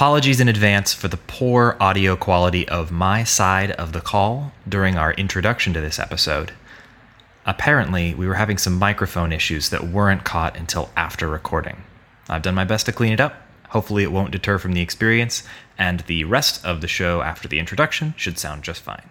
Apologies in advance for the poor audio quality of my side of the call during our introduction to this episode. Apparently, we were having some microphone issues that weren't caught until after recording. I've done my best to clean it up. Hopefully, it won't deter from the experience, and the rest of the show after the introduction should sound just fine.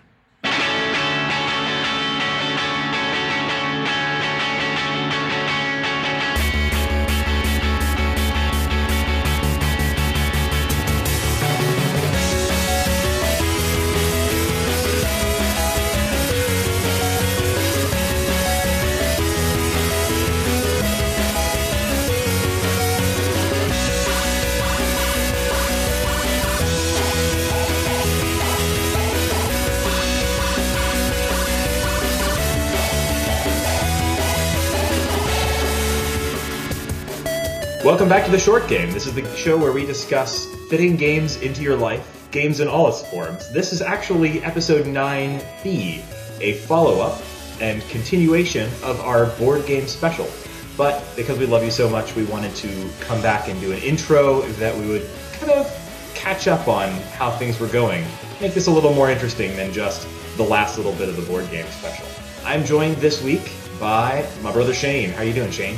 Welcome back to the Short Game. This is the show where we discuss fitting games into your life, games in all its forms. This is actually episode 9B, a follow up and continuation of our board game special. But because we love you so much, we wanted to come back and do an intro that we would kind of catch up on how things were going. Make this a little more interesting than just the last little bit of the board game special. I'm joined this week by my brother Shane. How are you doing, Shane?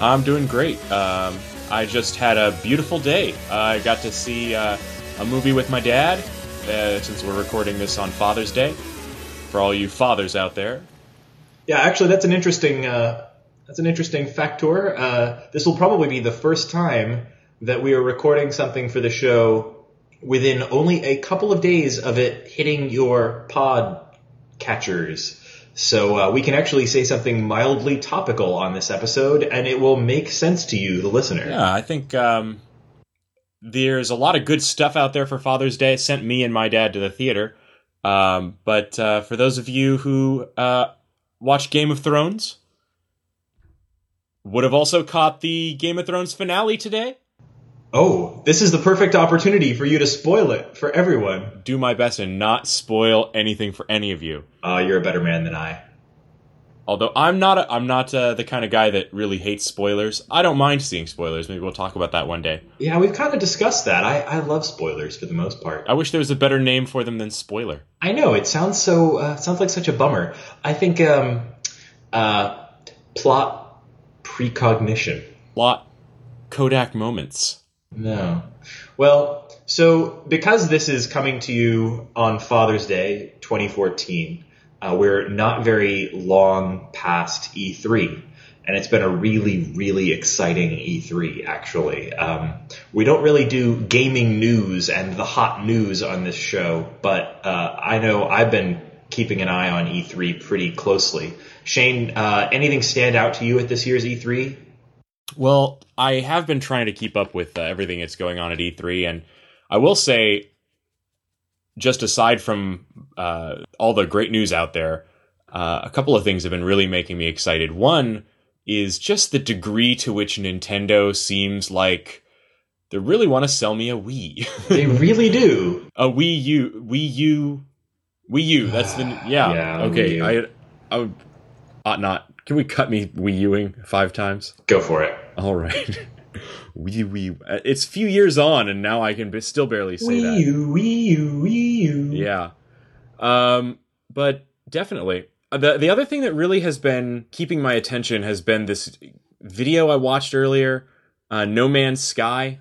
I'm doing great. Um, I just had a beautiful day. I got to see uh, a movie with my dad, uh, since we're recording this on Father's Day. For all you fathers out there, Yeah, actually, that's an interesting uh, that's an interesting factor. Uh, this will probably be the first time that we are recording something for the show within only a couple of days of it hitting your pod catchers. So uh, we can actually say something mildly topical on this episode, and it will make sense to you, the listener. yeah, I think um, there's a lot of good stuff out there for Father's Day. It sent me and my dad to the theater. Um, but uh, for those of you who uh, watch Game of Thrones, would have also caught the Game of Thrones finale today. Oh, this is the perfect opportunity for you to spoil it for everyone. Do my best and not spoil anything for any of you. Uh, you're a better man than I. Although I'm not, a, I'm not uh, the kind of guy that really hates spoilers. I don't mind seeing spoilers. Maybe we'll talk about that one day. Yeah, we've kind of discussed that. I, I love spoilers for the most part. I wish there was a better name for them than spoiler. I know it sounds so uh, sounds like such a bummer. I think um, uh, plot precognition. Plot Kodak moments. No. Well, so because this is coming to you on Father's Day 2014, uh, we're not very long past E3. And it's been a really, really exciting E3, actually. Um, we don't really do gaming news and the hot news on this show, but uh, I know I've been keeping an eye on E3 pretty closely. Shane, uh, anything stand out to you at this year's E E3? Well, I have been trying to keep up with uh, everything that's going on at E3, and I will say, just aside from uh, all the great news out there, uh, a couple of things have been really making me excited. One is just the degree to which Nintendo seems like they really want to sell me a Wii, They really do. a Wii U, Wii U, Wii U. That's the yeah. Yeah, okay, I. I ought not. Can we cut me Wii Uing five times? Go for it. All right. Wee wee. uh, It's a few years on, and now I can b- still barely say Wii that. U, Wii U, Wii U. Yeah. Um, but definitely. The the other thing that really has been keeping my attention has been this video I watched earlier, uh, No Man's Sky.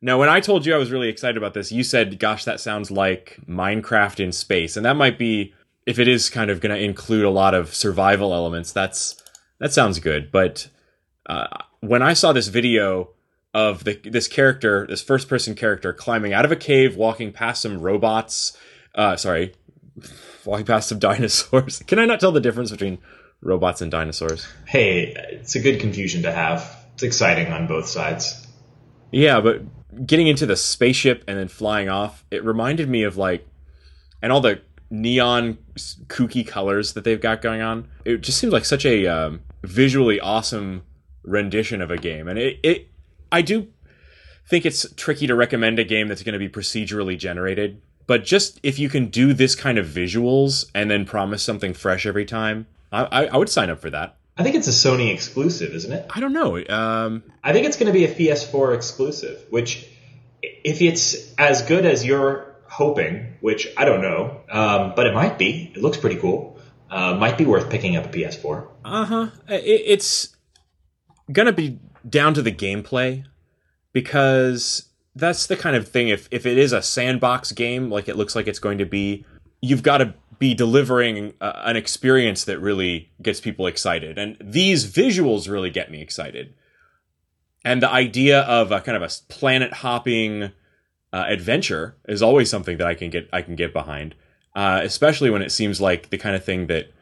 Now, when I told you I was really excited about this, you said, "Gosh, that sounds like Minecraft in space," and that might be if it is kind of going to include a lot of survival elements. That's that sounds good. But uh, when I saw this video of the this character, this first person character climbing out of a cave, walking past some robots, uh, sorry, walking past some dinosaurs. Can I not tell the difference between robots and dinosaurs? Hey, it's a good confusion to have. It's exciting on both sides. Yeah, but getting into the spaceship and then flying off, it reminded me of like, and all the neon kooky colors that they've got going on. It just seems like such a um, visually awesome rendition of a game, and it, it I do think it's tricky to recommend a game that's going to be procedurally generated. But just if you can do this kind of visuals and then promise something fresh every time, I, I, I would sign up for that. I think it's a Sony exclusive, isn't it? I don't know. Um, I think it's going to be a PS4 exclusive, which if it's as good as you're hoping, which I don't know, um, but it might be. It looks pretty cool. Uh, might be worth picking up a PS4. Uh huh. It, it's gonna be down to the gameplay because that's the kind of thing. If if it is a sandbox game, like it looks like it's going to be, you've got to be delivering uh, an experience that really gets people excited. And these visuals really get me excited. And the idea of a kind of a planet hopping uh, adventure is always something that I can get I can get behind, uh, especially when it seems like the kind of thing that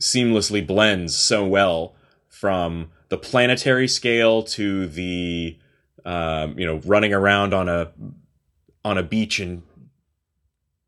seamlessly blends so well from the planetary scale to the um, you know running around on a on a beach and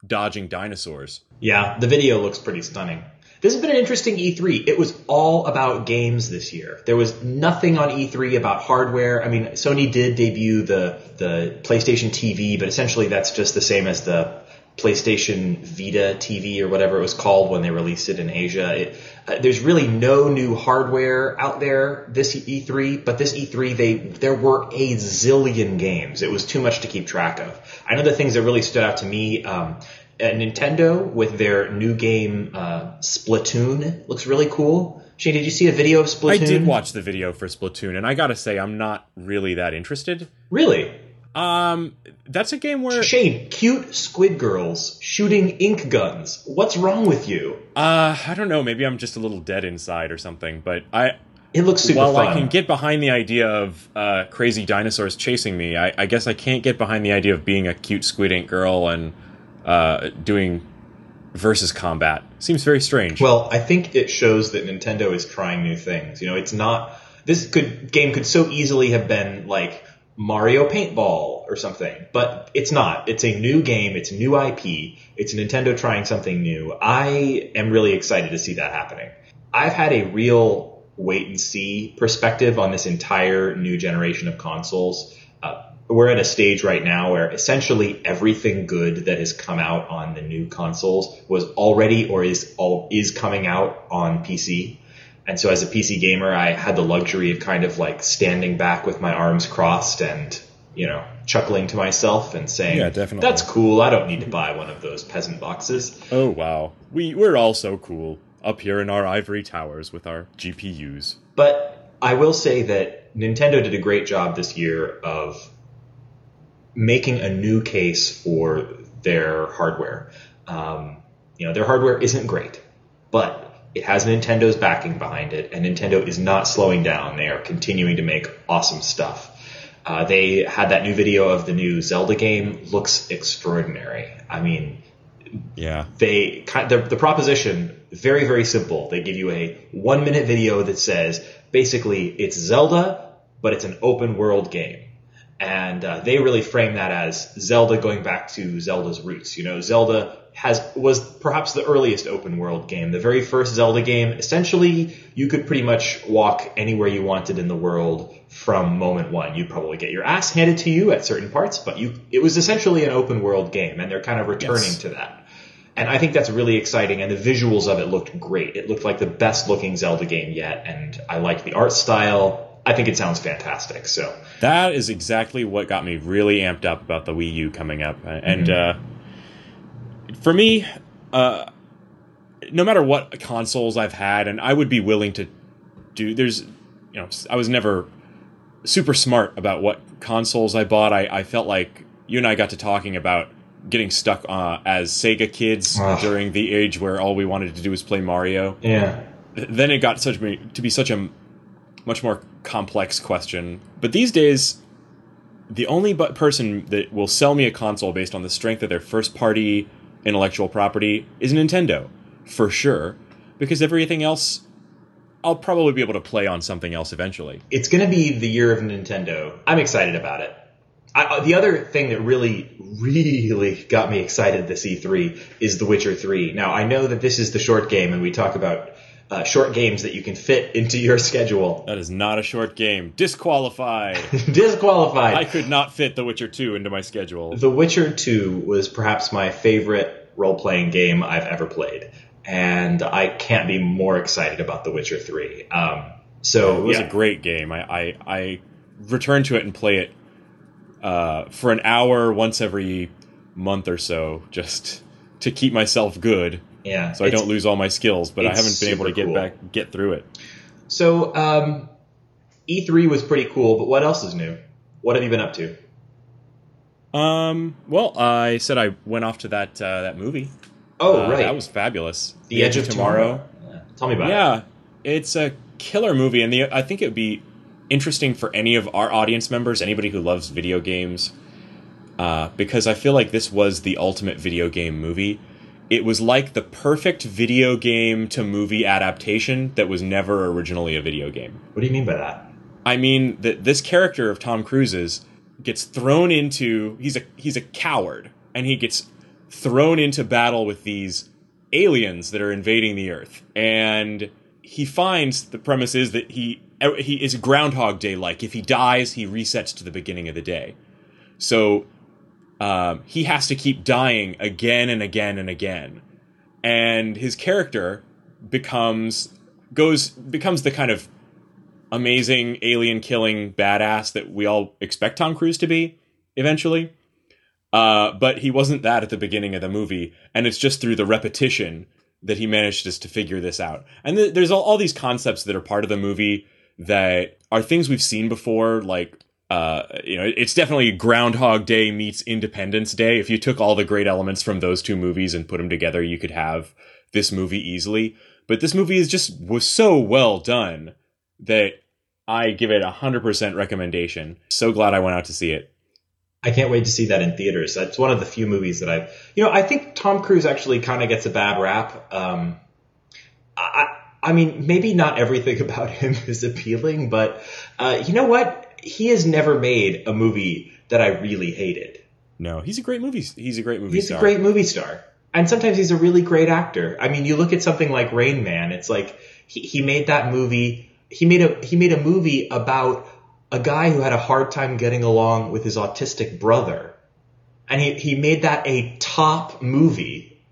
dodging dinosaurs. Yeah, the video looks pretty stunning. This has been an interesting E3. It was all about games this year. There was nothing on E3 about hardware. I mean, Sony did debut the the PlayStation TV, but essentially that's just the same as the PlayStation Vita TV or whatever it was called when they released it in Asia. It, uh, there's really no new hardware out there this E3, but this E3 they there were a zillion games. It was too much to keep track of. I know the things that really stood out to me. Um, uh, Nintendo with their new game uh, Splatoon looks really cool. Shane, did you see a video of Splatoon? I did watch the video for Splatoon, and I gotta say, I'm not really that interested. Really? Um, that's a game where Shane, cute squid girls shooting ink guns. What's wrong with you? uh, I don't know. Maybe I'm just a little dead inside or something. But I, It looks super while fun. I can get behind the idea of uh, crazy dinosaurs chasing me, I, I guess I can't get behind the idea of being a cute squid ink girl and uh, doing versus combat. Seems very strange. Well, I think it shows that Nintendo is trying new things. You know, it's not this could game could so easily have been like Mario Paintball or something, but it's not. It's a new game. It's a new IP. It's Nintendo trying something new. I am really excited to see that happening. I've had a real wait and see perspective on this entire new generation of consoles. We're at a stage right now where essentially everything good that has come out on the new consoles was already or is all is coming out on PC. And so as a PC gamer, I had the luxury of kind of like standing back with my arms crossed and, you know, chuckling to myself and saying, Yeah, definitely. that's cool. I don't need to buy one of those peasant boxes. oh wow, we we're all so cool up here in our ivory towers with our GPUs. But I will say that Nintendo did a great job this year of making a new case for their hardware. Um, you know, their hardware isn't great, but it has Nintendo's backing behind it, and Nintendo is not slowing down. They are continuing to make awesome stuff. Uh, they had that new video of the new Zelda game. Looks extraordinary. I mean, Yeah, they the, the proposition very very simple they give you a one minute video that says basically it's zelda but it's an open world game and uh, they really frame that as zelda going back to zelda's roots you know zelda has was perhaps the earliest open world game the very first zelda game essentially you could pretty much walk anywhere you wanted in the world from moment one you'd probably get your ass handed to you at certain parts but you it was essentially an open world game and they're kind of returning Yes. to that and I think that's really exciting. And the visuals of it looked great. It looked like the best looking Zelda game yet. And I liked the art style. I think it sounds fantastic. So that is exactly what got me really amped up about the Wii U coming up. And uh, for me, uh, no matter what consoles I've had, and I would be willing to do. There's, you know, I was never super smart about what consoles I bought. I, I felt like you and I got to talking about getting stuck uh, as Sega kids Ugh. during the age where all we wanted to do was play Mario. yeah, Then it got such to be such a much more complex question. But these days, the only but person that will sell me a console based on the strength of their first party intellectual property is Nintendo, for sure, because everything else I'll probably be able to play on something else eventually. it's going to be the year of Nintendo. I'm excited about it. I, uh, the other thing that really, really got me excited this E3 is The Witcher 3. Now, I know that this is the short game, and we talk about uh, short games that you can fit into your schedule. That is not a short game. Disqualified. Disqualified. I could not fit The Witcher 2 into my schedule. The Witcher 2 was perhaps my favorite role playing game I've ever played. And I can't be more excited about The Witcher 3. Um, so, It was yeah. a great game. I, I, I return to it and play it uh, for an hour once every month or so, just to keep myself good, Yeah. so I don't lose all my skills. But I haven't been able to get cool. back, get through it. So, um, E3 was pretty cool, but what else is new? What have you been up to? Um, well, I said I went off to that uh, that movie. Oh, Uh, right. that was fabulous. the, Edge of Tomorrow. Yeah. Tell me about it. Yeah, it's a killer movie, and the I think it would be interesting for any of our audience members, anybody who loves video games, uh, because I feel like this was the ultimate video game movie. It was like the perfect video game to movie adaptation that was never originally a video game. What do you mean by that? I mean that this character of Tom Cruise's gets thrown into he's a he's a coward and he gets thrown into battle with these aliens that are invading the earth and he finds the premise is that he he is groundhog day like if he dies he resets to the beginning of the day so um, he has to keep dying again and again and again and his character becomes goes becomes the kind of amazing alien killing badass that we all expect Tom Cruise to be eventually. Uh, but he wasn't that at the beginning of the movie, and it's just through the repetition that he managed just to figure this out. And th- there's all, all these concepts that are part of the movie that are things we've seen before, like. Uh, you know, it's definitely Groundhog Day meets Independence Day. If you took all the great elements from those two movies and put them together, you could have this movie easily. But this movie is just was so well done that I give it a hundred percent recommendation. So glad I went out to see it. I can't wait to see that in theaters. That's one of the few movies that I've, you know, I think Tom Cruise actually kind of gets a bad rap. Um, I, I mean, maybe not everything about him is appealing, but uh, you know what? He has never made a movie that I really hated. No, he's a great movie. He's a great movie He's star. a great movie star. And sometimes he's a really great actor. I mean, you look at something like Rain Man, it's like he, he made that movie, he made a, he made a movie about a guy who had a hard time getting along with his autistic brother. And he, he made that a top movie.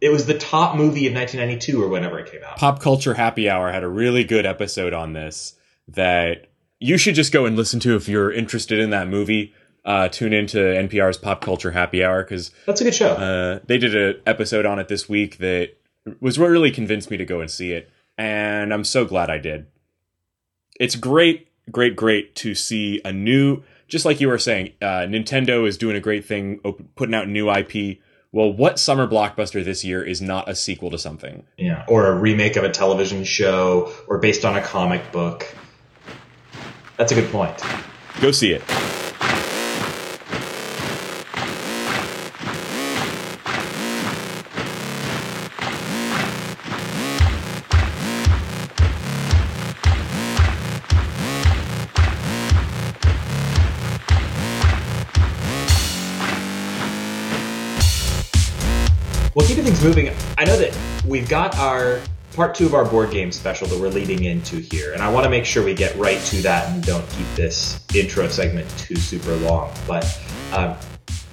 It was the top movie of 1992 or whenever it came out. Pop Culture Happy Hour had a really good episode on this that you should just go and listen to if you're interested in that movie. Uh, tune into NPR's Pop Culture Happy Hour because That's a good show. uh, they did an episode on it this week that was what really convinced me to go and see it, and I'm so glad I did. It's great, great, great to see a new, just like you were saying, uh, Nintendo is doing a great thing, op- putting out new IP. Well, what summer blockbuster this year is not a sequel to something? yeah. Or a remake of a television show or based on a comic book. That's a good point. Go see it. Well, keeping things moving, I know that we've got our part two of our board game special that we're leading into here, and I want to make sure we get right to that and don't keep this intro segment too super long. But, um,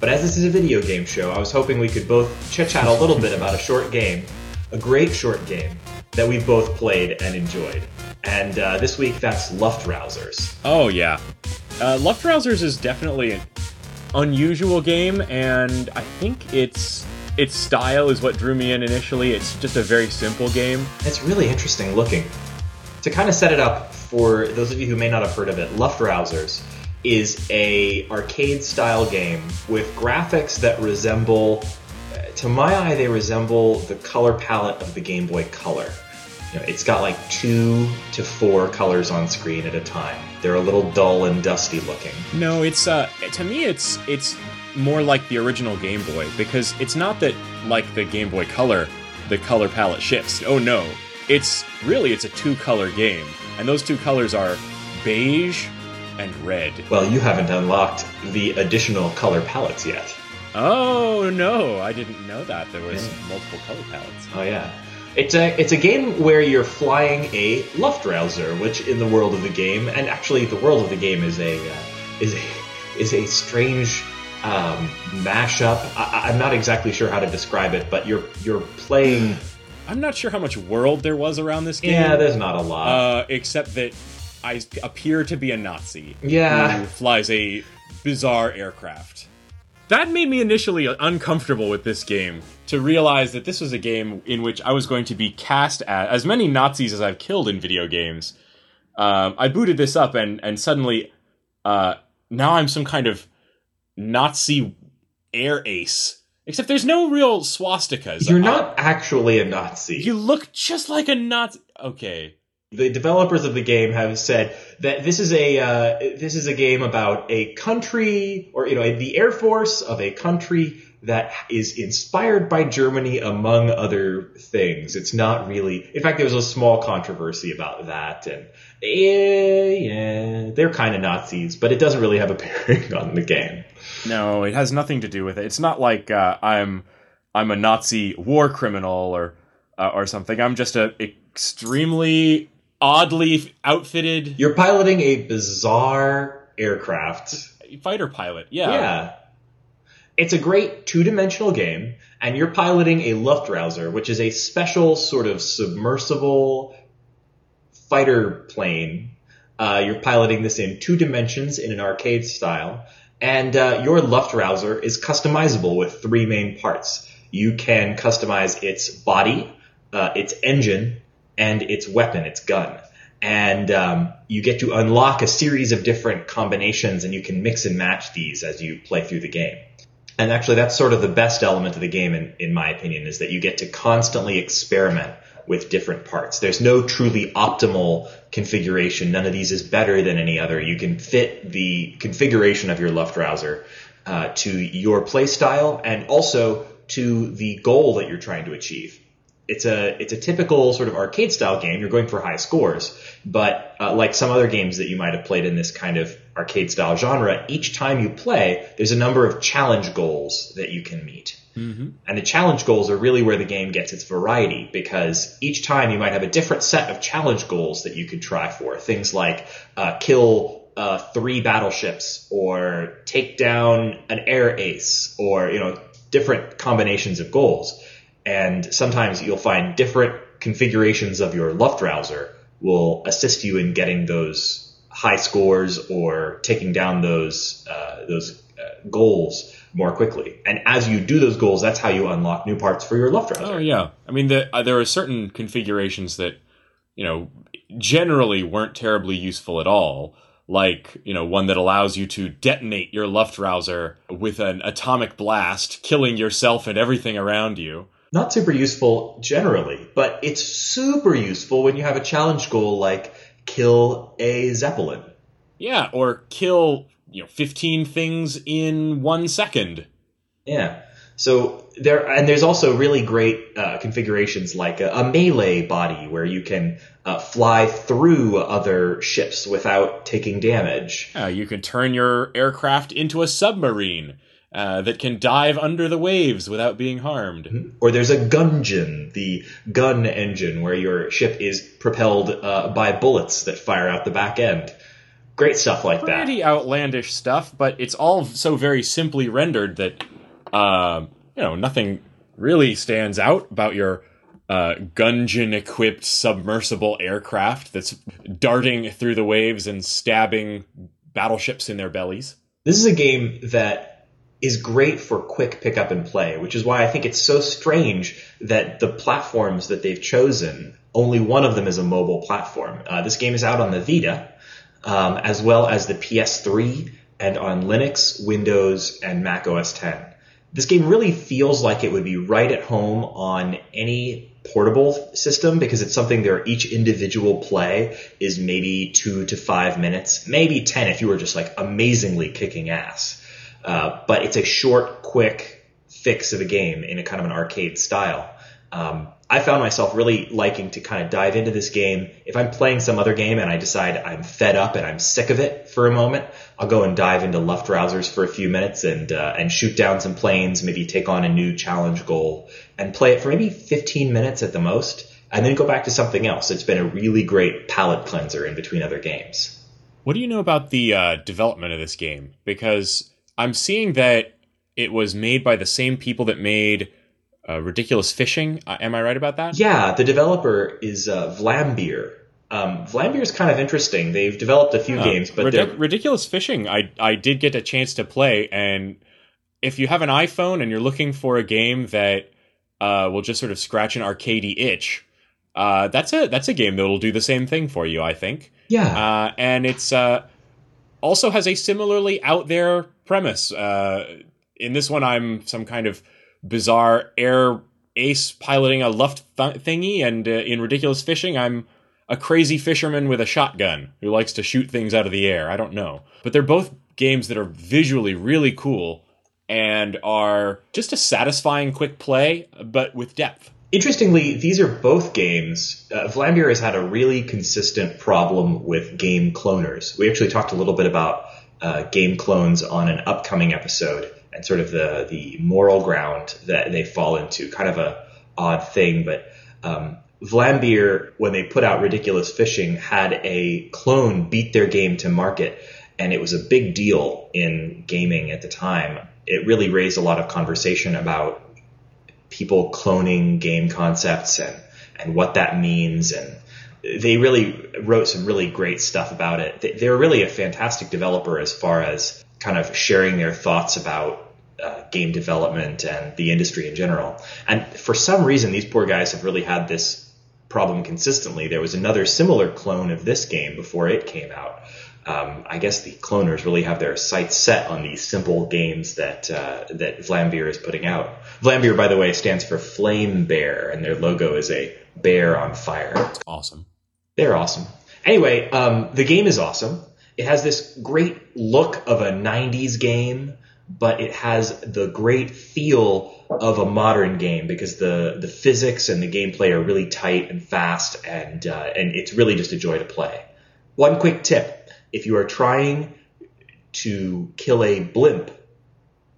but as this is a video game show, I was hoping we could both chit chat a little bit about a short game, a great short game that we've both played and enjoyed. And uh, this week, that's Luftrausers. Oh yeah, uh, Luftrausers is definitely an unusual game, and I think it's its style is what drew me in initially. It's just a very simple game. It's really interesting looking. To kind of set it up for those of you who may not have heard of it, Luftrausers is a arcade style game with graphics that resemble, to my eye, they resemble the color palette of the Game Boy Color. You know, it's got like two to four colors on screen at a time. They're a little dull and dusty looking. No, it's uh to me it's it's more like the original Game Boy because it's not that like the Game Boy Color, the color palette shifts. Oh no. It's really it's a two-color game, and those two colors are beige and red. Well, you haven't unlocked the additional color palettes yet. Oh no, I didn't know that there was Yeah. multiple color palettes. Oh yeah. It's a it's a game where you're flying a Luftrauser, which in the world of the game, and actually the world of the game is a uh, is a is a strange um, mashup. I, I- I'm not exactly sure how to describe it, but you're you're playing. I'm not sure how much world there was around this game. Yeah, there's not a lot. uh, except that I appear to be a Nazi. Yeah. Who flies a bizarre aircraft. That made me initially uncomfortable with this game to realize that this was a game in which I was going to be cast as as many Nazis as I've killed in video games. Um, I booted this up and and suddenly uh, now I'm some kind of Nazi air ace. Except there's no real swastikas. You're not actually a Nazi. you look just like a Nazi. Okay. the developers of the game have said that this is a uh, this is a game about a country or you know the air force of a country that is inspired by Germany among other things. It's not really. In fact, there was a small controversy about that, and yeah, yeah they're kind of Nazis, but it doesn't really have a bearing on the game. No, it has nothing to do with it. It's not like uh, I'm I'm a Nazi war criminal or uh, or something. I'm just a extremely oddly outfitted You're piloting a bizarre aircraft fighter pilot. Yeah. Yeah. It's a great two dimensional game, and you're piloting a Luftrauser, which is a special sort of submersible fighter plane. Uh, you're piloting this in two dimensions in an arcade style, and uh, your Luftrauser is customizable with three main parts. You can customize its body, uh, its engine, and its weapon, its gun. And um, you get to unlock a series of different combinations, and you can mix and match these as you play through the game. And actually, that's sort of the best element of the game, in, in my opinion, is that you get to constantly experiment with different parts. There's no truly optimal configuration. None of these is better than any other. You can fit the configuration of your Luftrausser uh, to your play style and also to the goal that you're trying to achieve. It's a it's a typical sort of arcade style game. You're going for high scores, but uh, like some other games that you might have played in this kind of arcade style genre, each time you play, there's a number of challenge goals that you can meet. Mm-hmm. And the challenge goals are really where the game gets its variety because each time you might have a different set of challenge goals that you could try for. Things like uh, kill uh, three battleships or take down an air ace or, you know, different combinations of goals. And sometimes you'll find different configurations of your Luftrausser will assist you in getting those high scores or taking down those uh, those uh, goals more quickly. And as you do those goals, that's how you unlock new parts for your Luftrausser. Oh yeah. I mean, the, uh, there are certain configurations that you know generally weren't terribly useful at all. Like you know one that allows you to detonate your Luftrausser with an atomic blast, killing yourself and everything around you. Not super useful generally, but it's super useful when you have a challenge goal like kill a zeppelin. Yeah, or kill you know 15 things in one second. Yeah. So there, and there's also really great uh, configurations like a, a melee body where you can uh, fly through other ships without taking damage. Uh, you can turn your aircraft into a submarine uh, that can dive under the waves without being harmed. Or there's a gungeon, the gun engine, where your ship is propelled uh, by bullets that fire out the back end. Great stuff like that. Pretty outlandish stuff, but it's all so very simply rendered that uh, you know nothing really stands out about your uh, gungeon equipped submersible aircraft that's darting through the waves and stabbing battleships in their bellies. This is a game that is great for quick pick up and play, which is why I think it's so strange that the platforms that they've chosen, only one of them is a mobile platform. Uh, this game is out on the Vita, um, as well as the PS3 and on Linux, Windows, and Mac OS 10. This game really feels like it would be right at home on any portable system because it's something where each individual play is maybe two to five minutes, maybe 10 if you were just like amazingly kicking ass. Uh, but it's a short, quick fix of a game in a kind of an arcade style. Um, I found myself really liking to kind of dive into this game. If I'm playing some other game and I decide I'm fed up and I'm sick of it for a moment, I'll go and dive into Luftrausers for a few minutes and uh, and shoot down some planes, maybe take on a new challenge goal and play it for maybe 15 minutes at the most, and then go back to something else. It's been a really great palate cleanser in between other games. What do you know about the uh, development of this game? Because I'm seeing that it was made by the same people that made uh, Ridiculous Fishing. Uh, am I right about that? Yeah, the developer is uh, Vlambeer, Um, Vlambeer is kind of interesting. They've developed a few Uh, games, but Ridic- ridiculous fishing. I I did get a chance to play, and if you have an iPhone and you're looking for a game that uh, will just sort of scratch an arcadey itch, uh, that's a that's a game that will do the same thing for you. I think, yeah, uh, and it's uh, also has a similarly out there premise. Uh, in this one, I'm some kind of bizarre air ace piloting a luft th- thingy, and uh, in ridiculous fishing, I'm a crazy fisherman with a shotgun who likes to shoot things out of the air. I don't know. But they're both games that are visually really cool and are just a satisfying quick play, but with depth. Interestingly, these are both games. Uh, Vlambeer has had a really consistent problem with game cloners. We actually talked a little bit about uh, game clones on an upcoming episode and sort of the the moral ground that they fall into. Kind of a odd thing, but um, Vlambeer, when they put out Ridiculous Fishing, had a clone beat their game to market, and it was a big deal in gaming at the time. It really raised a lot of conversation about people cloning game concepts and, and what that means. And they really wrote some really great stuff about it. They, they were really a fantastic developer as far as kind of sharing their thoughts about uh, game development and the industry in general. And for some reason, these poor guys have really had this problem consistently. There was another similar clone of this game before it came out. Um, I guess the cloners really have their sights set on these simple games that uh, that Vlambeer is putting out. Vlambeer, by the way, stands for Flame Bear, and their logo is a bear on fire. Awesome. They're awesome. Anyway, um, the game is awesome. It has this great look of a 90s game, but it has the great feel of a modern game because the, the physics and the gameplay are really tight and fast, and, uh, and it's really just a joy to play. One quick tip if you are trying to kill a blimp,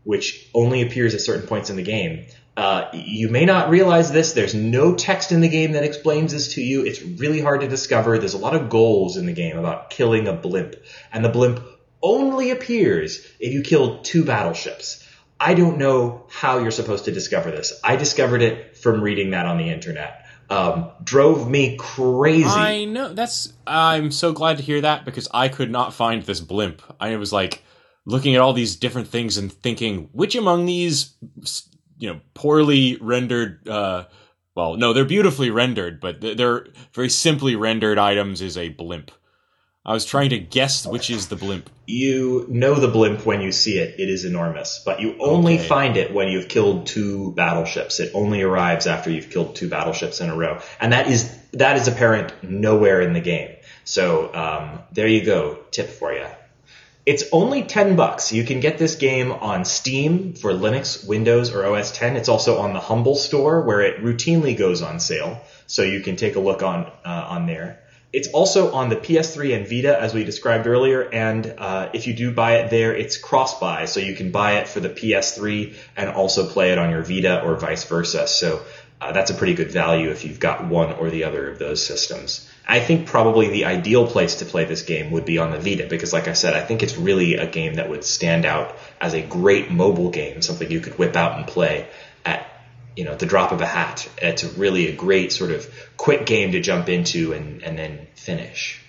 which only appears at certain points in the game, uh, you may not realize this. There's no text in the game that explains this to you. It's really hard to discover. There's a lot of goals in the game about killing a blimp, and the blimp only appears if you kill two battleships. I don't know how you're supposed to discover this. I discovered it from reading that on the internet. Um, drove me crazy. I know that's. I'm so glad to hear that because I could not find this blimp. I was like looking at all these different things and thinking which among these, you know, poorly rendered. Uh, well, no, they're beautifully rendered, but they're very simply rendered items is a blimp. I was trying to guess which is the blimp. You know the blimp when you see it. It is enormous, but you only Okay. find it when you've killed two battleships. It only arrives after you've killed two battleships in a row, and that is that is apparent nowhere in the game. So um, there you go, tip for you. It's only 10 bucks. You can get this game on Steam for Linux, Windows, or OS 10. It's also on the Humble store where it routinely goes on sale. So you can take a look on, uh, on there. It's also on the PS3 and Vita, as we described earlier. And uh, if you do buy it there, it's cross buy. So you can buy it for the PS3 and also play it on your Vita or vice versa. So uh, that's a pretty good value if you've got one or the other of those systems. I think probably the ideal place to play this game would be on the Vita because, like I said, I think it's really a game that would stand out as a great mobile game, something you could whip out and play at you know the drop of a hat. It's really a great sort of quick game to jump into and, and then finish.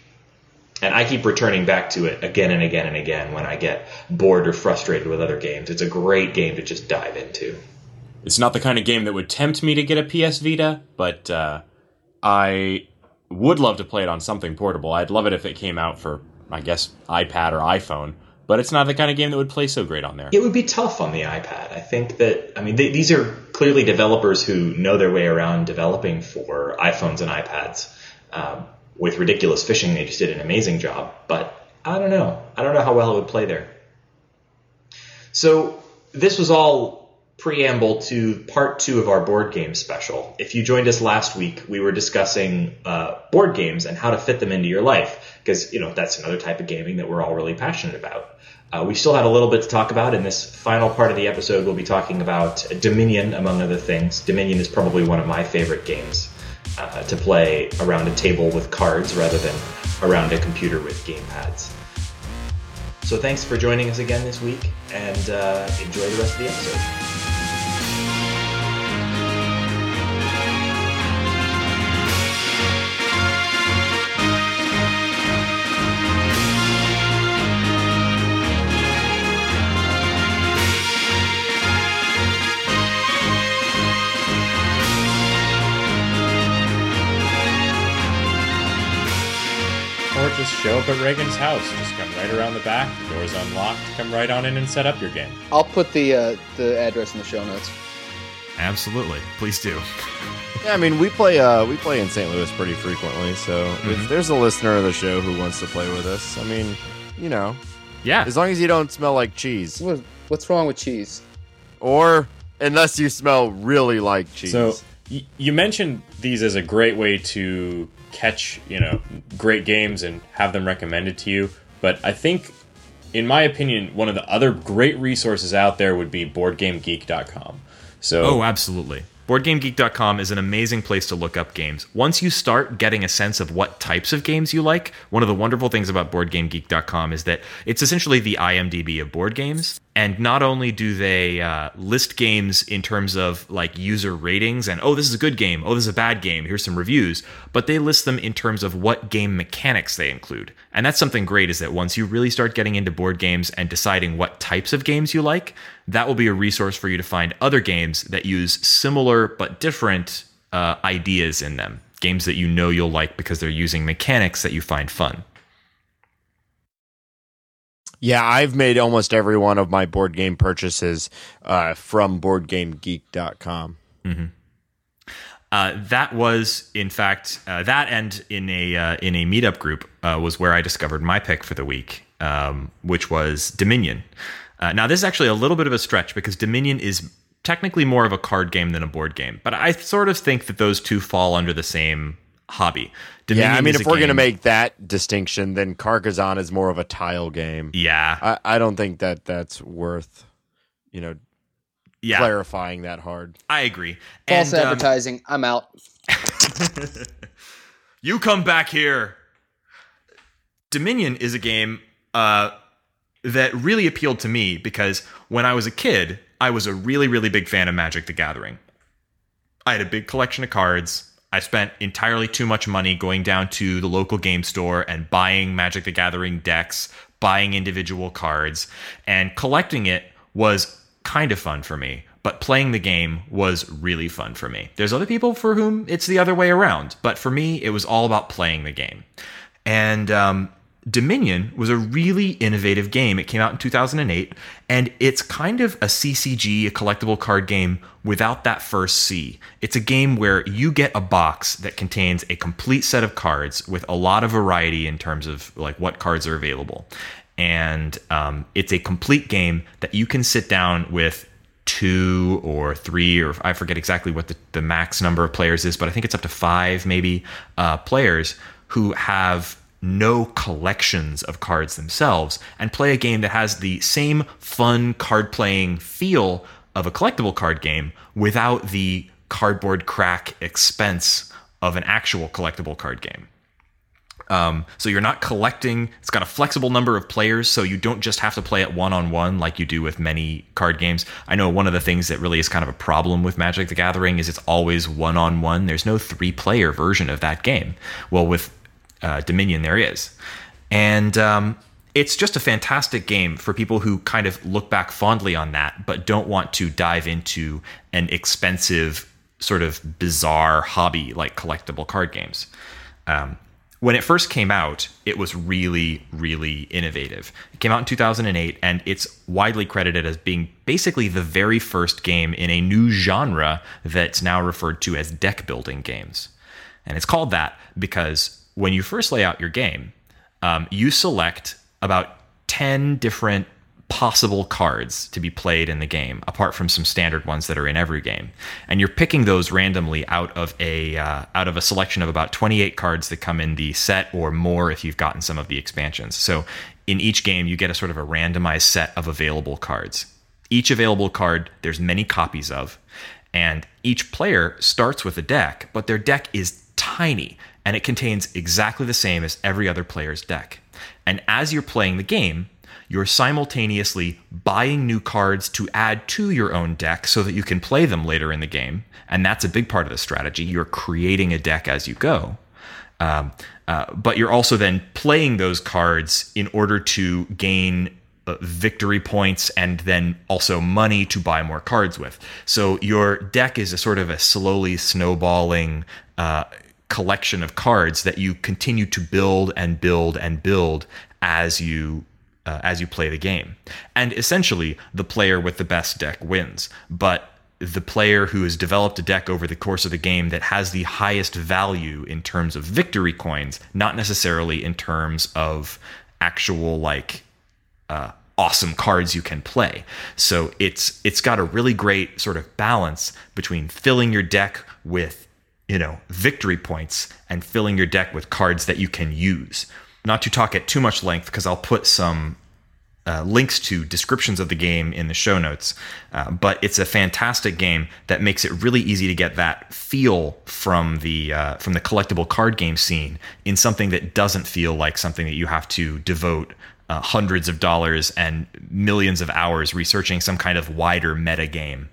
And I keep returning back to it again and again and again when I get bored or frustrated with other games. It's a great game to just dive into. It's not the kind of game that would tempt me to get a PS Vita, but uh, I would love to play it on something portable. I'd love it if it came out for, I guess, iPad or iPhone. But it's not the kind of game that would play so great on there. It would be tough on the iPad. I think that, I mean, these are clearly developers who know their way around developing for iPhones and iPads. Um, with ridiculous fishing, they just did an amazing job. But I don't know. I don't know how well it would play there. So this was all preamble to part two of our board game special. If you joined us last week, we were discussing uh, board games and how to fit them into your life because you know that's another type of gaming that we're all really passionate about. Uh, we still had a little bit to talk about in this final part of the episode. We'll be talking about Dominion, among other things. Dominion is probably one of my favorite games uh, to play around a table with cards rather than around a computer with game pads. So thanks for joining us again this week, and uh, enjoy the rest of the episode. Just show up at Reagan's house. Just come right around the back. The door's unlocked. Come right on in and set up your game. I'll put the uh, the address in the show notes. Absolutely. Please do. Yeah, I mean we play uh we play in St. Louis pretty frequently, so Mhm. if there's a listener of the show who wants to play with us, I mean, you know, Yeah. as long as you don't smell like cheese, what's wrong with cheese? or unless you smell really like cheese. So y- you mentioned these as a great way to catch, you know, great games and have them recommended to you. But I think, in my opinion, one of the other great resources out there would be BoardGameGeek.com. So Oh, absolutely. BoardGameGeek.com is an amazing place to look up games. Once you start getting a sense of what types of games you like, one of the wonderful things about BoardGameGeek.com is that it's essentially the IMDb of board games. And not only do they uh, list games in terms of like user ratings and, oh, this is a good game, oh, this is a bad game, here's some reviews, but they list them in terms of what game mechanics they include. And that's something great is that once you really start getting into board games and deciding what types of games you like, that will be a resource for you to find other games that use similar but different uh, ideas in them. Games that you know you'll like because they're using mechanics that you find fun. Yeah, I've made almost every one of my board game purchases uh, from BoardGameGeek.com. Uh, that was, in fact, uh, that and in a uh, in a meetup group uh, was where I discovered my pick for the week, um, which was Dominion. Uh, now, this is actually a little bit of a stretch because Dominion is technically more of a card game than a board game, but I sort of think that those two fall under the same hobby. Dominion yeah, I mean, if we're gonna make that distinction, then Carcassonne is more of a tile game. yeah, I, I don't think that that's worth, you know, yeah, clarifying that hard. I agree. False And, um, advertising. I'm out. You come back here. Dominion is a game uh, that really appealed to me because when I was a kid, I was a really, really big fan of Magic the Gathering. I had a big collection of cards. I spent entirely too much money going down to the local game store and buying Magic the Gathering decks, buying individual cards, and collecting it was kind of fun for me. But playing the game was really fun for me. There's other people for whom it's the other way around, but for me, it was all about playing the game. And um, Dominion was a really innovative game. It came out in 2008, and it's kind of a CCG, a collectible card game, without that first C. It's a game where you get a box that contains a complete set of cards with a lot of variety in terms of like what cards are available. And um, it's a complete game that you can sit down with two or three or I forget exactly what the, the max number of players is, but I think it's up to five maybe uh, players who have no collections of cards themselves and play a game that has the same fun card playing feel of a collectible card game without the cardboard crack expense of an actual collectible card game. Um, so you're not collecting. It's got a flexible number of players, so you don't just have to play it one on one like you do with many card games. I know one of the things that really is kind of a problem with Magic the Gathering is it's always one on one. There's no three player version of that game. Well, with uh, Dominion, there is. And um, it's just a fantastic game for people who kind of look back fondly on that, but don't want to dive into an expensive, sort of bizarre hobby like collectible card games. Um, when it first came out, it was really, really innovative. It came out in 2008, and it's widely credited as being basically the very first game in a new genre that's now referred to as deck building games. And it's called that because when you first lay out your game, um, you select about 10 different possible cards to be played in the game, apart from some standard ones that are in every game. And you're picking those randomly out of a uh, out of a selection of about 28 cards that come in the set or more if you've gotten some of the expansions. So in each game, you get a sort of a randomized set of available cards. Each available card, there's many copies of, and each player starts with a deck, but their deck is tiny and it contains exactly the same as every other player's deck. And as you're playing the game, you're simultaneously buying new cards to add to your own deck so that you can play them later in the game. And that's a big part of the strategy. You're creating a deck as you go. Um, uh, but you're also then playing those cards in order to gain uh, victory points and then also money to buy more cards with. So your deck is a sort of a slowly snowballing uh, collection of cards that you continue to build and build and build as you uh, as you play the game. And essentially, the player with the best deck wins. But the player who has developed a deck over the course of the game that has the highest value in terms of victory coins, not necessarily in terms of actual like uh, awesome cards you can play. So it's it's got a really great sort of balance between filling your deck with you know victory points and filling your deck with cards that you can use. Not to talk at too much length because I'll put some uh, links to descriptions of the game in the show notes. Uh, but it's a fantastic game that makes it really easy to get that feel from the uh, from the collectible card game scene in something that doesn't feel like something that you have to devote uh, hundreds of dollars and millions of hours researching some kind of wider meta game.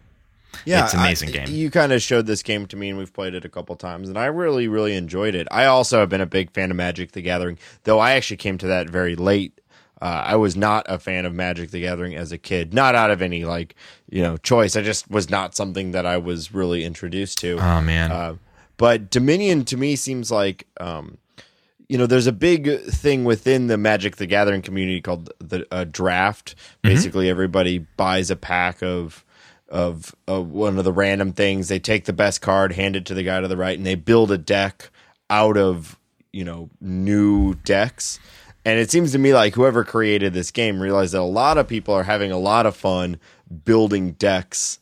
Yeah, it's an amazing I- game. You kind of showed this game to me, and we've played it a couple times, and I really, really enjoyed it. I also have been a big fan of Magic: The Gathering, though I actually came to that very late. Uh, I was not a fan of Magic: The Gathering as a kid, not out of any like you know choice. I just was not something that I was really introduced to. Oh man, Uh, but Dominion to me seems like um, you know there's a big thing within the Magic the Gathering community called the uh, draft. Basically, everybody buys a pack of of of one of the random things. They take the best card, hand it to the guy to the right, and they build a deck out of you know new decks. And it seems to me like whoever created this game realized that a lot of people are having a lot of fun building decks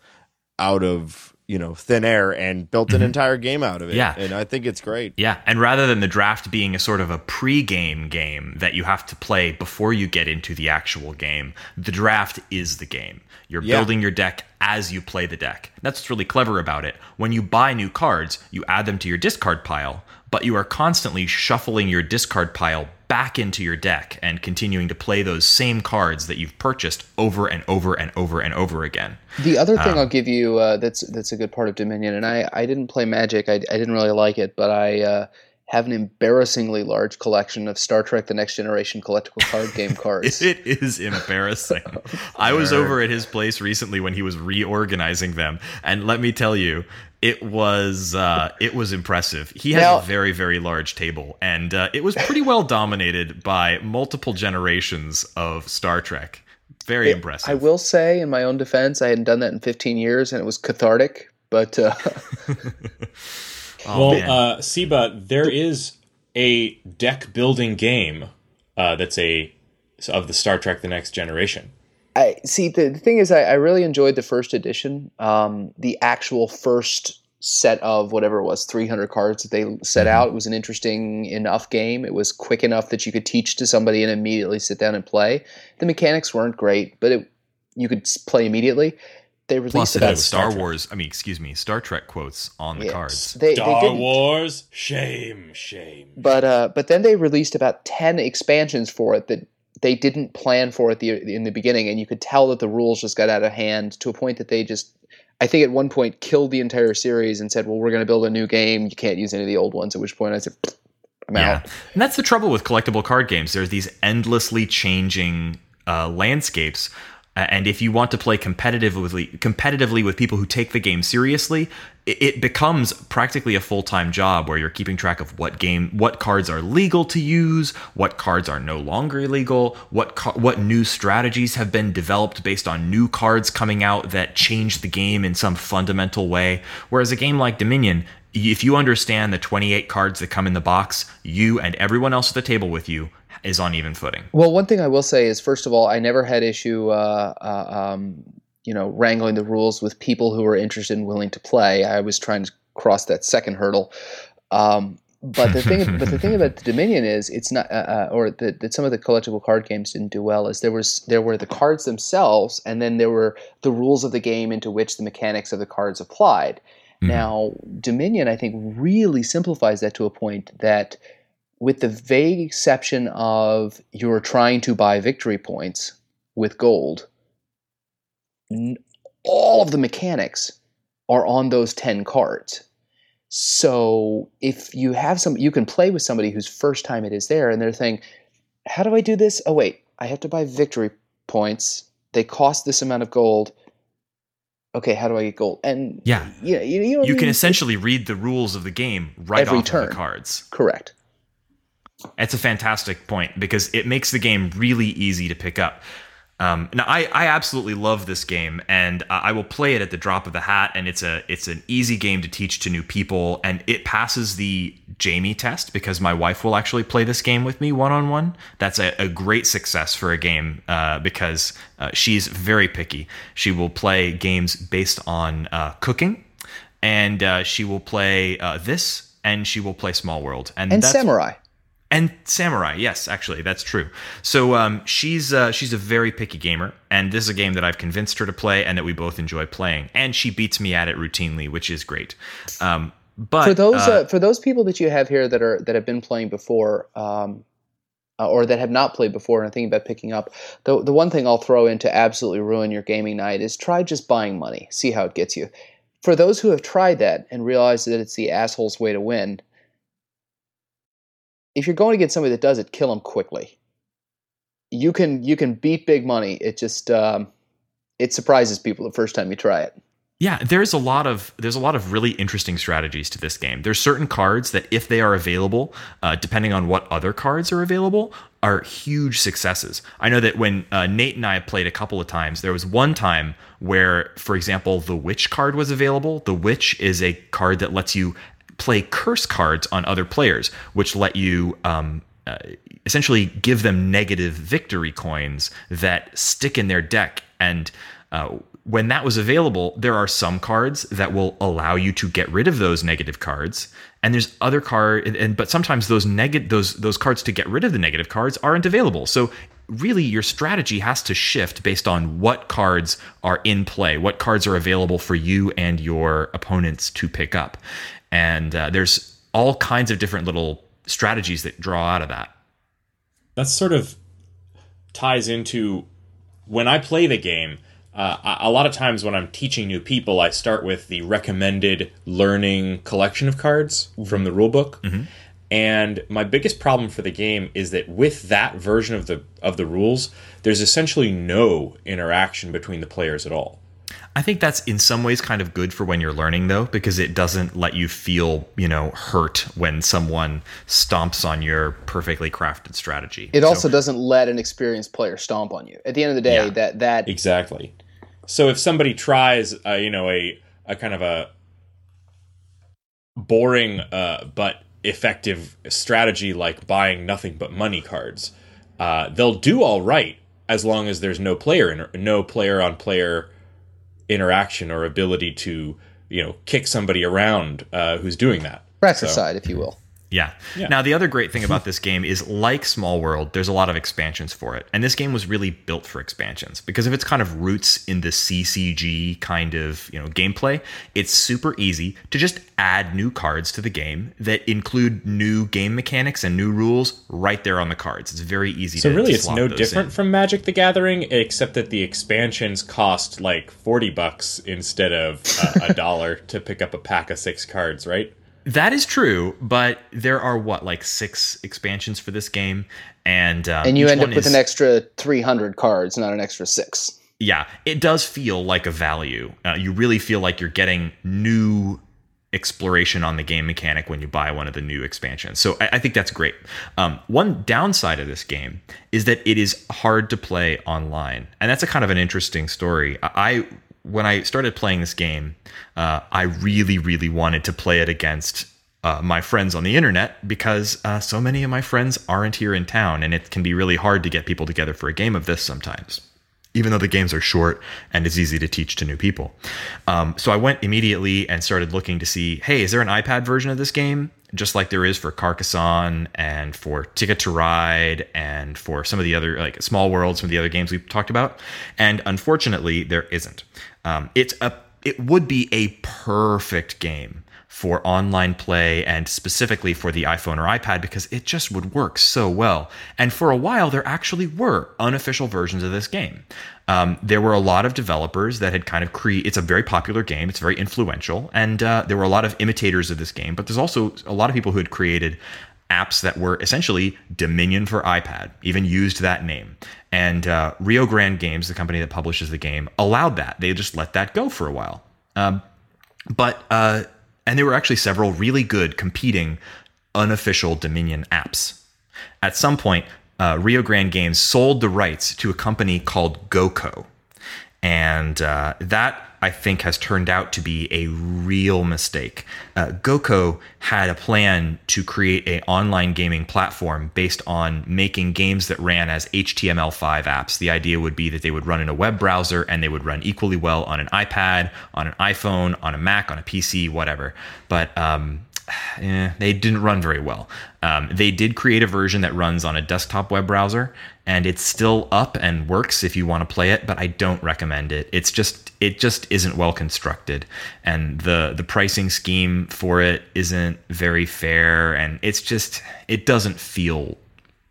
out of you know thin air and built an mm-hmm. entire game out of it. Yeah. and I think it's great. Yeah, and rather than the draft being a sort of a pre-game game that you have to play before you get into the actual game, the draft is the game. You're Yeah. building your deck as you play the deck. That's what's really clever about it. When you buy new cards, you add them to your discard pile, but you are constantly shuffling your discard pile back into your deck and continuing to play those same cards that you've purchased over and over and over and over again. The other thing I'll give you uh, that's that's a good part of Dominion, and I, I didn't play Magic, I, I didn't really like it, but I uh, have an embarrassingly large collection of Star Trek: The Next Generation collectible card game cards. It is embarrassing. I was over at his place recently when he was reorganizing them, and let me tell you, it was uh, it was impressive. He has Now- a very very large table, and uh, it was pretty well dominated by multiple generations of Star Trek. Very impressive. I will say, in my own defense, I hadn't done that in 15 years, and it was cathartic. But uh, Oh, well, man. uh, Siba, there is a deck building game uh, that's a of the Star Trek: The Next Generation. I see. The, the thing is, I, I really enjoyed the first edition. Um, the actual first set of whatever it was, 300 cards that they set out it was an interesting enough game. It was quick enough that you could teach to somebody and immediately sit down and play. The mechanics weren't great, but it, you could play immediately. They released Plus, it about has Star Wars. I mean, excuse me, Star Trek quotes on the Yeah, cards. They, they Star didn't- Wars, shame, shame. But uh, but then they released about ten expansions for it that they didn't plan for it the in the beginning, and you could tell that the rules just got out of hand to a point that they just. I think at one point killed the entire series and said, "Well, we're going to build a new game. You can't use any of the old ones." At which point I said, "I'm Yeah, out." and that's the trouble with collectible card games. There's these endlessly changing uh, landscapes, Uh, and if you want to play competitively, competitively with people who take the game seriously, it, becomes practically a full time job where you're keeping track of what game, what cards are legal to use, what cards are no longer illegal, what ca- what new strategies have been developed based on new cards coming out that change the game in some fundamental way. Whereas a game like Dominion, if you understand the 28 cards that come in the box, you and everyone else at the table with you is on even footing. Well, one thing I will say is, first of all, I never had issue, uh, uh, um, you know, wrangling the rules with people who were interested and willing to play. I was trying to cross that second hurdle. Um, but the thing, but the thing about the Dominion is, it's not, uh, uh, or that that some of the collectible card games didn't do well. Is there was there were the cards themselves, and then there were the rules of the game into which the mechanics of the cards applied. Now, Dominion, I think, really simplifies that to a point that with the vague exception of you're trying to buy victory points with gold, n- all of the mechanics are on those 10 cards. So if you have some, you can play with somebody whose first time it is there and they're saying, How do I do this? Oh, wait, I have to buy victory points. They cost this amount of gold. okay, how do I get gold? And Yeah. you know, you, know You I can essentially read the rules of the game right Every off turn. of the cards. correct. It's a fantastic point because it makes the game really easy to pick up. Um, now, I, I absolutely love this game, and I will play it at the drop of the hat. And it's a it's an easy game to teach to new people, and it passes the Jamie test because my wife will actually play this game with me one on one. That's a, a great success for a game uh, because uh, she's very picky. She will play games based on uh, cooking, and uh, she will play uh, this, and she will play Small World, and, And that's samurai. And samurai yes actually that's true. So um, she's uh, she's a very picky gamer and this is a game that i've convinced her to play and that we both enjoy playing. And she beats me at it routinely which is great. Um, but for those uh, uh, for those people that you have here that are that have been playing before um, uh, or that have not played before and are thinking about picking up the the one thing I'll throw in to absolutely ruin your gaming night is try just buying money. See how it gets you. For those who have tried that and realize that it's the asshole's way to win if you're going to get somebody that does it kill them quickly you can you can beat big money it just um, it surprises people the first time you try it Yeah, there's a lot of there's a lot of really interesting strategies to this game. There's certain cards that, if they are available, uh, depending on what other cards are available, are huge successes. I know that when uh, Nate and I played a couple of times, there was one time where, for example, the Witch card was available. The Witch is a card that lets you play curse cards on other players, which let you um, uh, essentially give them negative victory coins that stick in their deck. And uh, when that was available, there are some cards that will allow you to get rid of those negative cards, and there's other card, and, and but sometimes those negative those those cards to get rid of the negative cards aren't available. So really, your strategy has to shift based on what cards are in play, what cards are available for you and your opponents to pick up, and uh, there's all kinds of different little strategies that draw out of that. that sort of ties into when I play the game. Uh, a a lot of times when I'm teaching new people, I start with the recommended learning collection of cards from the rulebook. And my biggest problem for the game is that with that version of the of the rules, there's essentially no interaction between the players at all. I think that's in some ways kind of good for when you're learning though, because it doesn't let you feel, you know, hurt when someone stomps on your perfectly crafted strategy. It So- also doesn't let an experienced player stomp on you. At the end of the day, Yeah. that that Exactly. So if somebody tries, uh, you know, a a kind of a boring uh, but effective strategy like buying nothing but money cards, uh, they'll do all right as long as there's no player inter- no player on player interaction or ability to you know kick somebody around uh, who's doing that. fratricide, if you will. Yeah. Yeah. Now the other great thing about this game is like Small World, there's a lot of expansions for it. And this game was really built for expansions because of its kind of roots in the CCG kind of, you know, gameplay. It's super easy to just add new cards to the game that include new game mechanics and new rules right there on the cards. It's very easy So to really, it's no different in. from Magic the Gathering, except that the expansions cost like forty bucks instead of uh, a dollar to pick up a pack of six cards, right? That is true, but there are what like six expansions for this game, and um, And you end up with is- an extra 300 cards, not an extra six. yeah, it does feel like a value. Uh, you really feel like you're getting new exploration on the game mechanic when you buy one of the new expansions. So I, I think that's great. Um, one downside of this game is that it is hard to play online, and that's a kind of an interesting story. I. I when I started playing this game, uh, I really, really wanted to play it against uh, my friends on the internet because uh, so many of my friends aren't here in town, and it can be really hard to get people together for a game of this sometimes even though the games are short and it's easy to teach to new people. Um, so I went immediately and started looking to see, hey, is there an iPad version of this game? Just like there is for Carcassonne and for Ticket to Ride and for some of the other like Small World, some of the other games we've talked about. And unfortunately, there isn't. Um, it's a it would be a perfect game for online play and specifically for the iPhone or iPad because it just would work so well. And for a while, there actually were unofficial versions of this game. Um, there were a lot of developers that had kind of created. It's a very popular game. It's very influential, and uh, there were a lot of imitators of this game. But there's also a lot of people who had created apps that were essentially Dominion for iPad, even used that name. And uh, Rio Grande Games, the company that publishes the game, allowed that. They just let that go for a while. Um, but uh, and there were actually several really good competing unofficial Dominion apps. At some point, uh, Rio Grande Games sold the rights to a company called Goko, and uh, that I think has turned out to be a real mistake. Uh, Goko had a plan to create an online gaming platform based on making games that ran as HTML5 apps. The idea would be that they would run in a web browser and they would run equally well on an iPad, on an iPhone, on a Mac, on a PC, whatever. But um, eh, they didn't run very well. Um, they did create a version that runs on a desktop web browser, and it's still up and works if you want to play it. But I don't recommend it. It's just it just isn't well constructed, and the the pricing scheme for it isn't very fair, and it's just it doesn't feel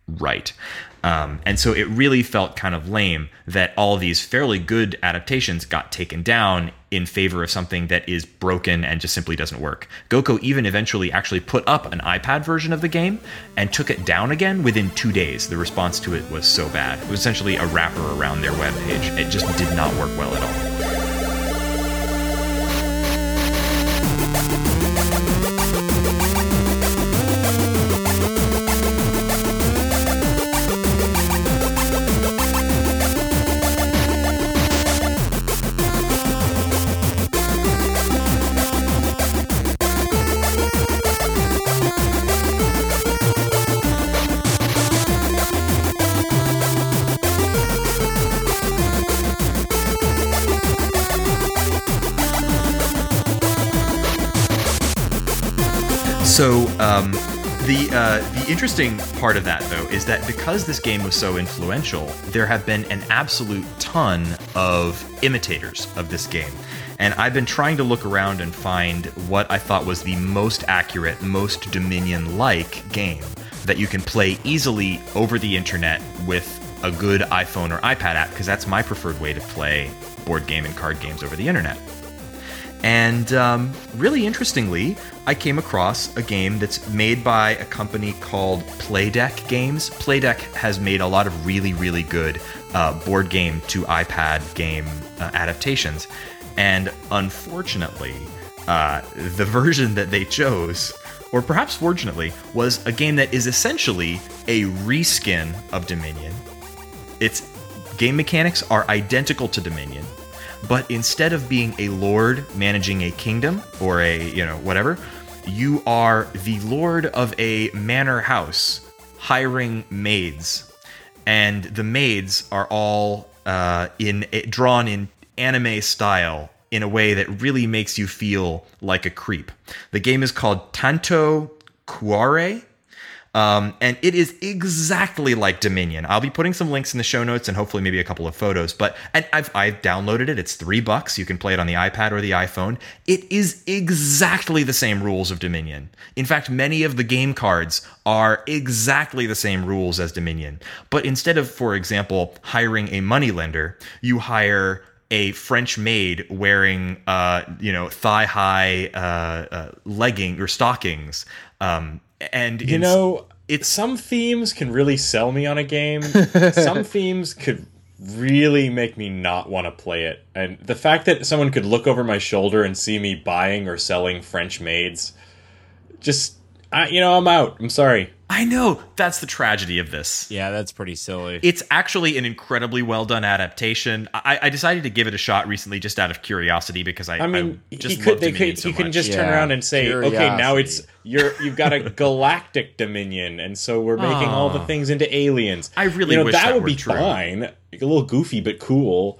right. Um, and so it really felt kind of lame that all these fairly good adaptations got taken down in favor of something that is broken and just simply doesn't work. Goko even eventually actually put up an iPad version of the game and took it down again within two days. The response to it was so bad. It was essentially a wrapper around their web page. It just did not work well at all. The uh, the interesting part of that though is that because this game was so influential, there have been an absolute ton of imitators of this game. And I've been trying to look around and find what I thought was the most accurate, most Dominion like game that you can play easily over the internet with a good iPhone or iPad app, because that's my preferred way to play board game and card games over the internet. And um, really interestingly, I came across a game that's made by a company called Playdek Games. Playdek has made a lot of really, really good uh, board game to iPad game uh, adaptations. And unfortunately, uh, the version that they chose, or perhaps fortunately, was a game that is essentially a reskin of Dominion. Its game mechanics are identical to Dominion but instead of being a lord managing a kingdom or a you know whatever you are the lord of a manor house hiring maids. And the maids are all uh, in drawn in anime style in a way that really makes you feel like a creep. The game is called tanto cuore um, and it is exactly like Dominion. I'll be putting some links in the show notes and hopefully maybe a couple of photos. But and I've, I've downloaded it. It's three bucks. You can play it on the iPad or the iPhone. It is exactly the same rules of Dominion. In fact, many of the game cards are exactly the same rules as Dominion. But instead of, for example, hiring a moneylender, you hire a French maid wearing, uh, you know, thigh high uh, uh, legging or stockings. Um, and you know it's some themes can really sell me on a game. Some themes could really make me not want to play it. And the fact that someone could look over my shoulder and see me buying or selling french maids just I, you know i'm out i'm sorry I know that's the tragedy of this. Yeah, that's pretty silly. It's actually an incredibly well done adaptation. I, I, decided to give it a shot recently, just out of curiosity, because I, I mean, I just he could, they could, so you can just yeah. turn around and say, curiosity. okay, now it's you're you've got a galactic dominion, and so we're making all the things into aliens. I really you know, wish that, that would be true. fine, a little goofy but cool.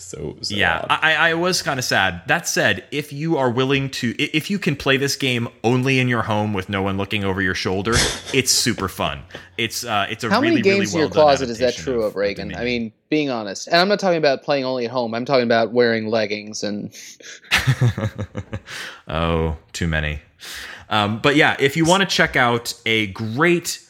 So, so yeah, I, I was kind of sad. That said, if you are willing to, if you can play this game only in your home with no one looking over your shoulder, it's super fun. It's uh, it's a how really, many games really well in your closet is that true of, of Raygan? I mean, being honest, and I'm not talking about playing only at home. I'm talking about wearing leggings and. oh, too many. Um, but yeah, if you want to check out a great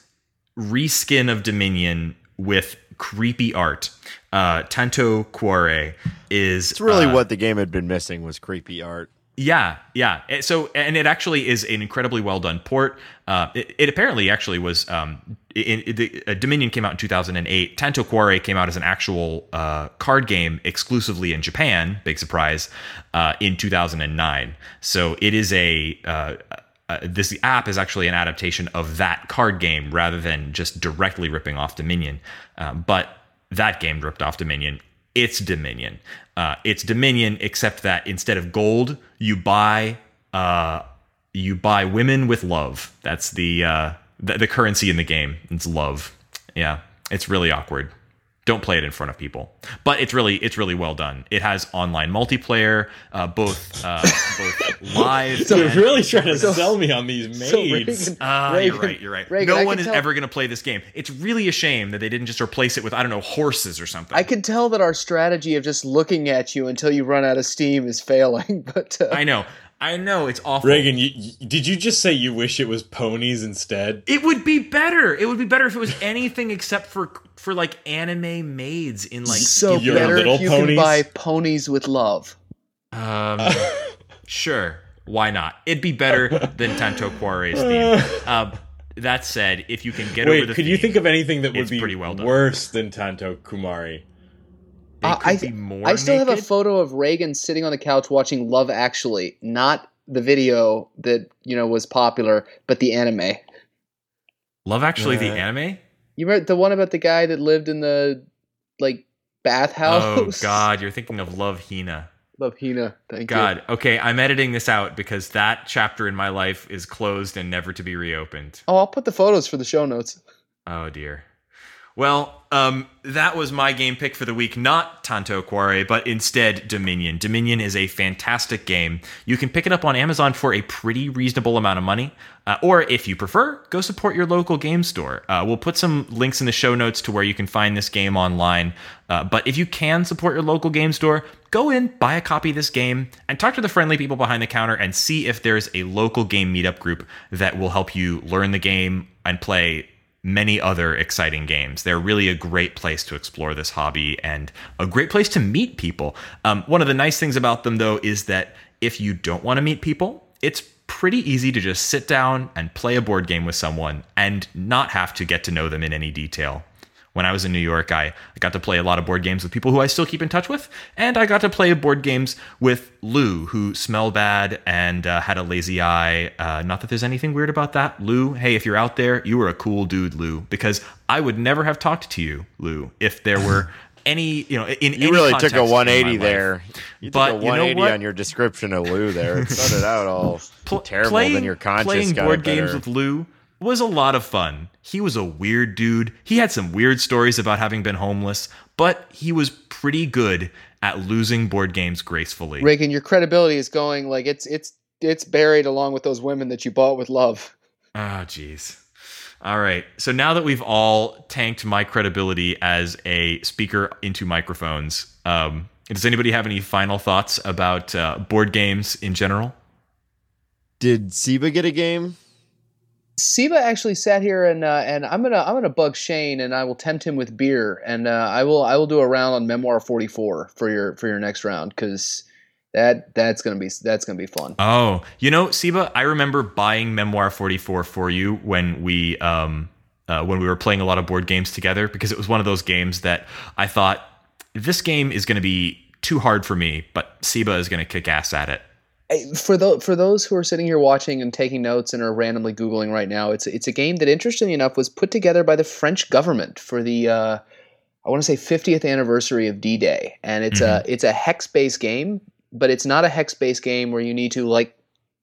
reskin of Dominion with creepy art uh, Tanto Cuore is it's really uh, what the game had been missing was creepy art. Yeah, yeah. Eh, So, and it actually is an incredibly well done port. Uh, it, it apparently actually was. Um, in, in the uh, Dominion came out in 2008. Tanto Cuore came out as an actual uh, card game exclusively in Japan. Big surprise uh, in 2009. So it is a. Uh, uh, this app is actually an adaptation of that card game rather than just directly ripping off Dominion. Um, but that game ripped off Dominion. It's Dominion. Uh, it's Dominion, except that instead of gold, you buy uh, you buy women with love. That's the, uh, the the currency in the game. It's love. Yeah, it's really awkward. Don't play it in front of people. But it's really it's really well done. It has online multiplayer, uh, both uh, both live. So you're really trying to sell me on these So maids. Raygan- Ah, you're right. You're right. Raygan, no one is tell- ever going to play this game. It's really a shame that they didn't just replace it with I don't know horses or something. I can tell that our strategy of just looking at you until you run out of steam is failing. But uh, I know. I know. It's awful. Raygan, you, you- did you just say you wish it was ponies instead? It would be better. It would be better if it was anything except for for like anime maids in like so Your better little if you ponies? can buy ponies with love. Um, sure, why not? It'd be better than Tanto Cuore's theme. Um, that said, if you can get over Wait, the could you think of anything that would be pretty well done. worse than Tanto Kumari? They Uh, could I, be more I still have a photo of Raygan sitting on the couch watching Love Actually, not the video that you know was popular, but the anime. Love Actually, the Uh, anime. You remember the one about the guy that lived in the like bathhouse? Oh God, you're thinking of Love Hina. Love Hina. Thank God, okay, I'm editing this out because that chapter in my life is closed and never to be reopened. Oh, I'll put the photos for the show notes. Oh dear. Well, um, that was my game pick for the week. Not Tanto Cuore, but instead Dominion. Dominion is a fantastic game. You can pick it up on Amazon for a pretty reasonable amount of money. Uh, or if you prefer, go support your local game store. Uh, we'll put some links in the show notes to where you can find this game online. Uh, but if you can support your local game store, go in, buy a copy of this game, and talk to the friendly people behind the counter and see if there's a local game meetup group that will help you learn the game and play many other exciting games. They're really a great place to explore this hobby and a great place to meet people. Um, one of the nice things about them, though, is that if you don't want to meet people, it's pretty easy to just sit down and play a board game with someone and not have to get to know them in any detail. When I was in New York, I, I got to play a lot of board games with people who I still keep in touch with, and I got to play board games with Lou, who smelled bad and uh, had a lazy eye. Uh, not that there's anything weird about that. Lou, hey, if you're out there, you were a cool dude, Lou, because I would never have talked to you, Lou, if there were any, you know, in You really took a 180 there. You But took a you know 180 on your description of Lou there. It started out all Pl- terrible, playing, then your conscience playing board better. games with Lou was a lot of fun. He was a weird dude. He had some weird stories about having been homeless, but he was pretty good at losing board games gracefully. Raygan, your credibility is going like it's it's it's buried along with those women that you bought with love. Oh, jeez. All right. So now that we've all tanked my credibility as a speaker into microphones, um, does anybody have any final thoughts about uh, board games in general? Did Siba get a game? Siba actually sat here and uh, and I'm gonna I'm gonna bug Shane and I will tempt him with beer and uh, I will I will do a round on Memoir 44 for your for your next round because that that's gonna be that's gonna be fun. Oh, you know, Siba, I remember buying Memoir 44 for you when we um uh, when we were playing a lot of board games together because it was one of those games that I thought this game is to be too hard for me, but Siba is to kick ass at it. For those for those who are sitting here watching and taking notes and are randomly googling right now, it's it's a game that interestingly enough was put together by the French government for the uh, I want to say 50th anniversary of D-Day, and it's a it's a hex based game, but it's not a hex based game where you need to like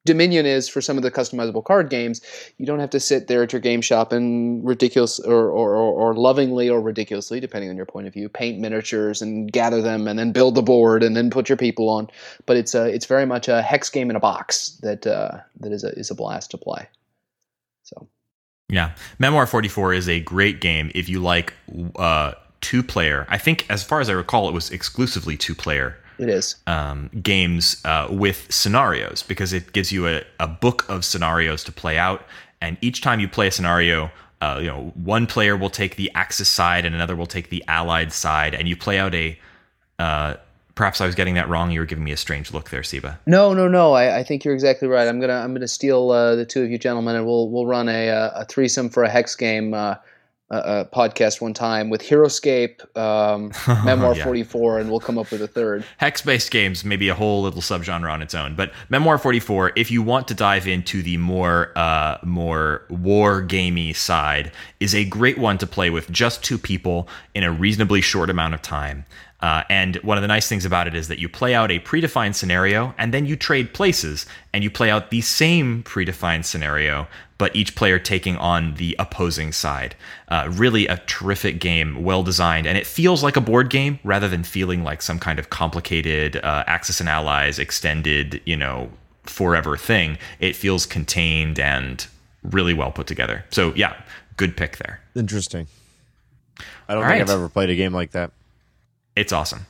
Dominion is for some of the customizable card games. You don't have to sit there at your game shop and ridiculous or, or, or, lovingly or ridiculously, depending on your point of view, paint miniatures and gather them and then build the board and then put your people on. But it's a, it's very much a hex game in a box that uh, that is a is a blast to play. So Yeah. Memoir 44 is a great game if you like uh, two player. I think, as far as I recall, it was exclusively two player it is. um, games uh, with scenarios because it gives you a, a book of scenarios to play out. And each time you play a scenario, uh, you know, one player will take the Axis side and another will take the Allied side, and you play out a uh, perhaps I was getting that wrong. You were giving me a strange look there, Siba. No, no, no. I, I think you're exactly right. I'm gonna I'm gonna steal uh, the two of you gentlemen, and we'll we'll run a a threesome for a hex game. Uh, a, podcast one time with Heroscape, um, Memoir yeah. 44, and we'll come up with a third. Hex based games, maybe a whole little subgenre on its own. But Memoir 44, if you want to dive into the more uh, more war gamey side, is a great one to play with just two people in a reasonably short amount of time. Uh, and one of the nice things about it is that you play out a predefined scenario and then you trade places and you play out the same predefined scenario, but each player taking on the opposing side. Uh, really a terrific game, well designed, and it feels like a board game rather than feeling like some kind of complicated uh, Axis and Allies extended, you know, forever thing. It feels contained and really well put together. So, yeah, good pick there. Interesting. I don't All think right. I've ever played a game like that. It's awesome.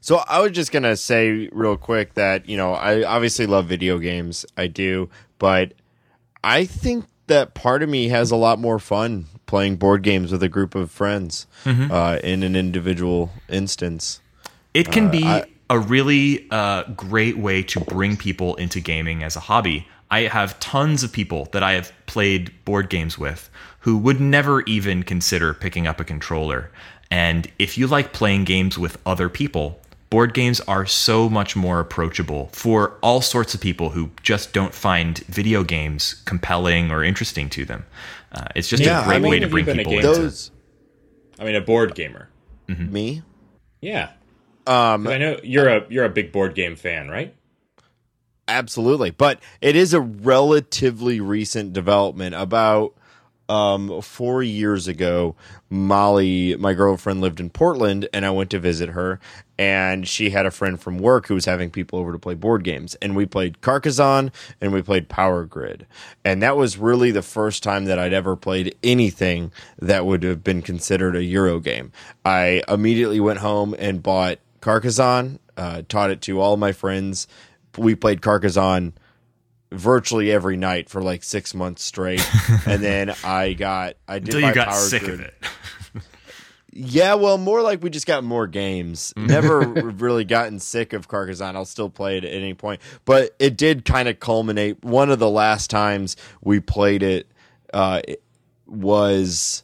So I was just gonna say real quick that you know I obviously love video games, I do, but I think that part of me has a lot more fun playing board games with a group of friends mm-hmm. uh, in an individual instance. It can uh, be I, a really uh, great way to bring people into gaming as a hobby. I have tons of people that I have played board games with who would never even consider picking up a controller. And if you like playing games with other people, board games are so much more approachable for all sorts of people who just don't find video games compelling or interesting to them. Uh, it's just yeah, a great way to bring people into. Those, I mean, a board gamer. Mm-hmm. Me? Yeah. Um, I know you're a you're a big board game fan, right? Absolutely, but it is a relatively recent development. About um, four years ago, Molly, my girlfriend, lived in Portland, and I went to visit her. And she had a friend from work who was having people over to play board games. And we played Carcassonne and we played Power Grid. And that was really the first time that I'd ever played anything that would have been considered a Euro game. I immediately went home and bought Carcassonne, uh, taught it to all my friends. We played Carcassonne virtually every night for like six months straight, and then I got I did until you got sick grid. of it. yeah, well, more like we just got more games. Mm. Never really gotten sick of Carcassonne. I'll still play it at any point, but it did kind of culminate. One of the last times we played it, uh, it was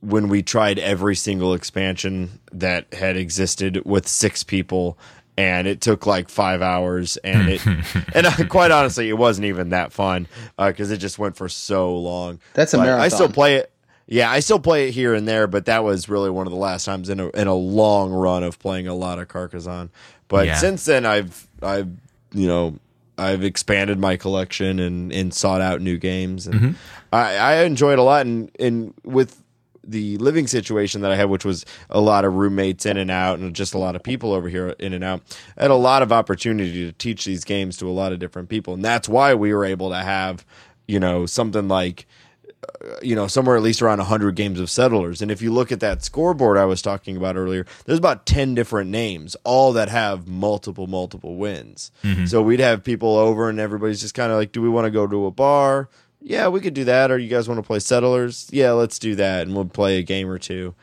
when we tried every single expansion that had existed with six people and it took like five hours and it and uh, quite honestly it wasn't even that fun because uh, it just went for so long that's a but marathon i still play it yeah i still play it here and there but that was really one of the last times in a, in a long run of playing a lot of carcassonne but yeah. since then i've i've you know I've expanded my collection and, and sought out new games, and mm-hmm. I, I enjoy it a lot. And, and with the living situation that I had, which was a lot of roommates in and out, and just a lot of people over here in and out, I had a lot of opportunity to teach these games to a lot of different people, and that's why we were able to have, you know, something like. Uh, you know, somewhere at least around 100 games of settlers. And if you look at that scoreboard I was talking about earlier, there's about 10 different names, all that have multiple, multiple wins. Mm-hmm. So we'd have people over, and everybody's just kind of like, do we want to go to a bar? Yeah, we could do that. Or you guys want to play Settlers? Yeah, let's do that, and we'll play a game or two.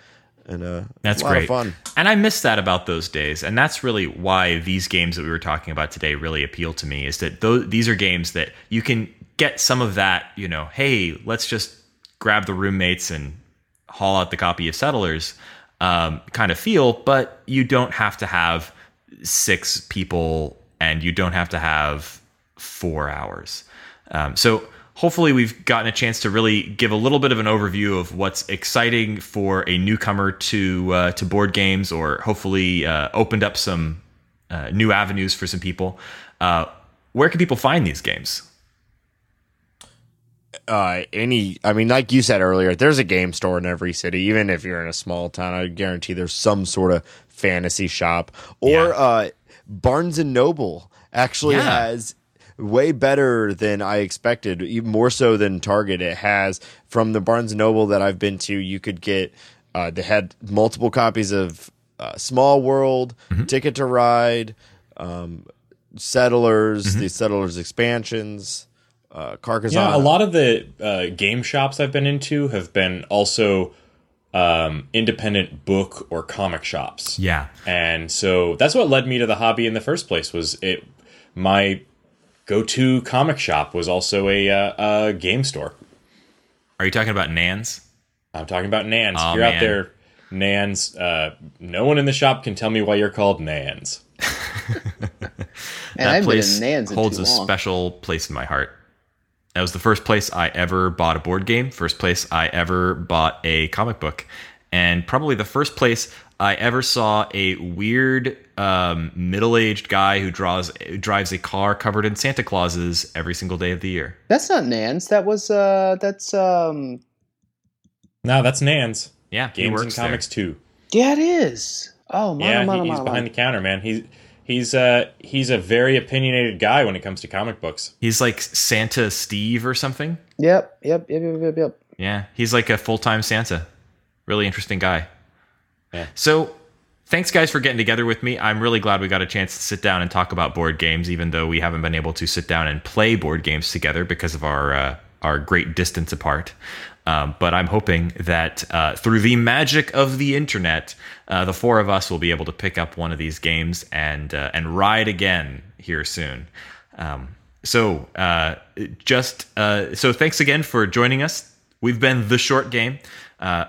And uh, that's great. fun. And I miss that about those days. And that's really why these games that we were talking about today really appeal to me. Is that those, these are games that you can get some of that. You know, hey, let's just grab the roommates and haul out the copy of Settlers um, kind of feel, but you don't have to have six people and you don't have to have four hours. Um, so hopefully we've gotten a chance to really give a little bit of an overview of what's exciting for a newcomer to uh, to board games, or hopefully uh, opened up some uh, new avenues for some people. Uh, where can people find these games? Uh, any, I mean, like you said earlier, there's a game store in every city. Even if you're in a small town, I guarantee there's some sort of fantasy shop. Or yeah. Uh, Barnes and Noble actually yeah. has way better than I expected, even more so than Target. It has from the Barnes and Noble that I've been to, you could get uh, they had multiple copies of uh, Small World, mm-hmm. Ticket to Ride, um, Settlers, mm-hmm. the Settlers expansions, uh, Carcassonne. Yeah, a lot of the uh, game shops I've been into have been also um, independent book or comic shops. Yeah. And so that's what led me to the hobby in the first place. Was it my go-to comic shop was also a, uh, a game store. Are you talking about Nans? I'm talking about Nans. Aw, if you're man. out there, Nans. Uh, no one in the shop can tell me why you're called Nans. And I've been in Nans in holds too a long. special place in my heart. That was the first place I ever bought a board game, first place I ever bought a comic book, and probably the first place I ever saw a weird um, middle-aged guy who draws drives a car covered in Santa Clauses every single day of the year. That's not Nans. That was uh that's um No, that's Nans. Yeah, Games and works there. Comics too. yeah it is. Oh my Yeah, my he- he's my behind the counter, man. He's he's uh he's a very opinionated guy when it comes to comic books. He's like Santa Steve or something. Yep, yep, yep, yep, yep, yep. Yeah, he's like a full time Santa. Really interesting guy. Yeah. So, thanks guys for getting together with me. I'm really glad we got a chance to sit down and talk about board games, even though we haven't been able to sit down and play board games together because of our uh, our great distance apart. Um, but I'm hoping that uh, through the magic of the internet, uh, the four of us will be able to pick up one of these games and uh, and ride again here soon. Um, so uh, just uh, so thanks again for joining us. We've been the short game. Uh,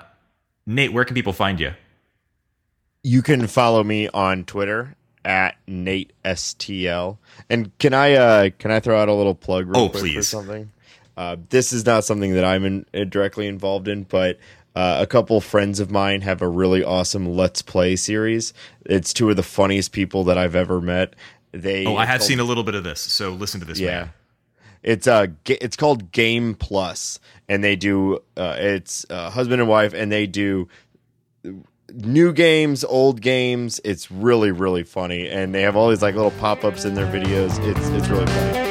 Nate, where can people find you? You can follow me on Twitter at Nate STL. And can I uh can I throw out a little plug real Oh, quick for please. something? Uh, this is not something that I'm in, uh, directly involved in, but uh, a couple friends of mine have a really awesome Let's Play series. It's two of the funniest people that I've ever met. They Oh, I have seen a little bit of this, so listen to this. yeah. man. It's uh it's called Game Plus and they do uh it's uh, husband and wife and they do new games, old games. It's really really funny and they have all these like little pop-ups in their videos. It's it's really funny.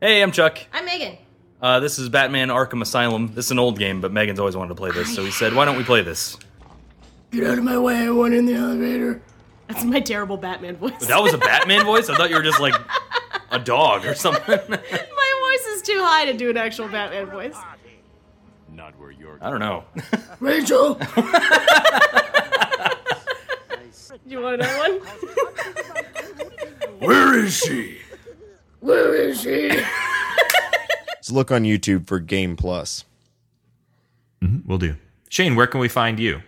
Hey, I'm Chuck. I'm Megan. Uh, this is Batman Arkham Asylum. This is an old game, but Megan's always wanted to play this, so he said, "Why don't we play this?" Get out of my way, I want in the elevator. That's my terrible Batman voice. That was a Batman voice. I thought you were just like a dog or something. my voice is too high to do an actual Batman voice. I don't know. Rachel! You want another one? Where is she? Where is she? Let's look on YouTube for Game Plus. We'll do. Shane, where can we find you?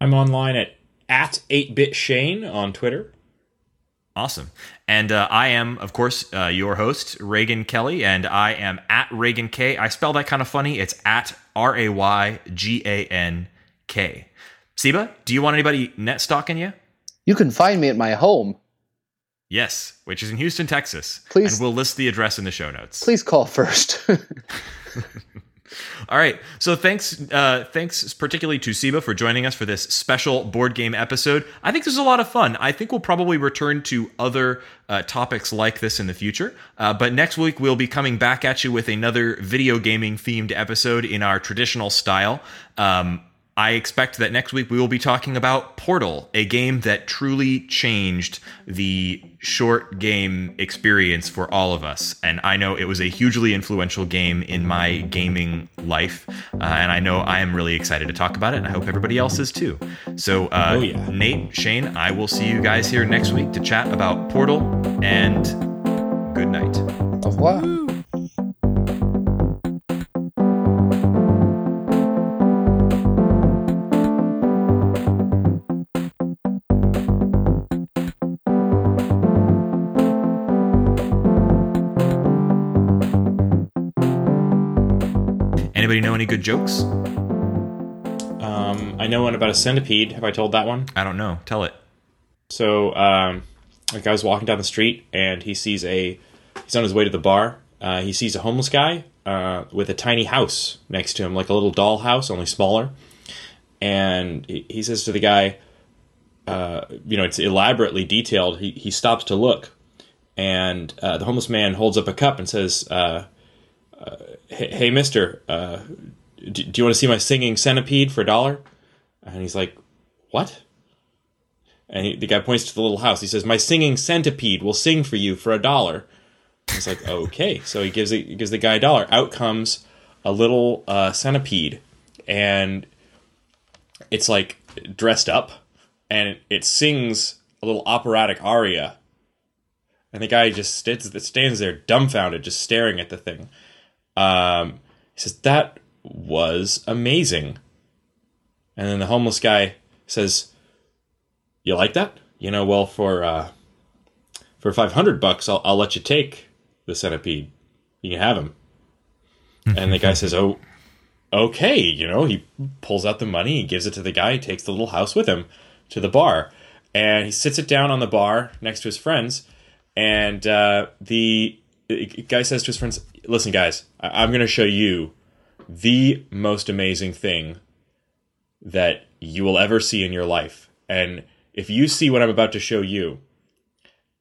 I'm online at at 8bit Shane on Twitter. Awesome. And uh, I am, of course, uh, your host, Raygan Kelly, and I am at Raygan K. I spell that kind of funny. It's at R A Y G A N K. Siba, do you want anybody net stalking you? You can find me at my home. Yes, which is in Houston, Texas. Please- And we'll list the address in the show notes. Please call first. All right. So thanks, uh, thanks particularly to Siba for joining us for this special board game episode. I think this is a lot of fun. I think we'll probably return to other uh, topics like this in the future. Uh, but next week we'll be coming back at you with another video gaming themed episode in our traditional style. Um, I expect that next week we will be talking about Portal, a game that truly changed the short game experience for all of us. And I know it was a hugely influential game in my gaming life. Uh, and I know I am really excited to talk about it. And I hope everybody else is too. So, uh, Oh, yeah. Nate, Shane, I will see you guys here next week to chat about Portal. And good night. Au revoir. Anybody know any good jokes? Um, I know one about a centipede. Have I told that one? I don't know. Tell it. So, um, a guy was walking down the street and he sees a. He's on his way to the bar. Uh, he sees a homeless guy uh, with a tiny house next to him, like a little doll house, only smaller. And he, he says to the guy, uh, you know, it's elaborately detailed. He, he stops to look. And uh, the homeless man holds up a cup and says, uh, uh, hey, hey, mister, uh, do, do you want to see my singing centipede for a dollar? And he's like, what? And he, the guy points to the little house. He says, "My singing centipede will sing for you for a dollar." He's like, "Okay." So he gives he gives the guy a dollar. Out comes a little uh, centipede, and it's like dressed up, and it, sings a little operatic aria. And the guy just stands there dumbfounded, just staring at the thing. Um, he says, That was amazing. And then the homeless guy says, You like that? You know, well, for uh, for 500 bucks, I'll, I'll let you take the centipede. You can have him. and the guy says, Oh, okay. You know, he pulls out the money, he gives it to the guy, he takes the little house with him to the bar. And he sits it down on the bar next to his friends. And uh, the, the guy says to his friends, Listen, guys, I- I'm going to show you the most amazing thing that you will ever see in your life. And if you see what I'm about to show you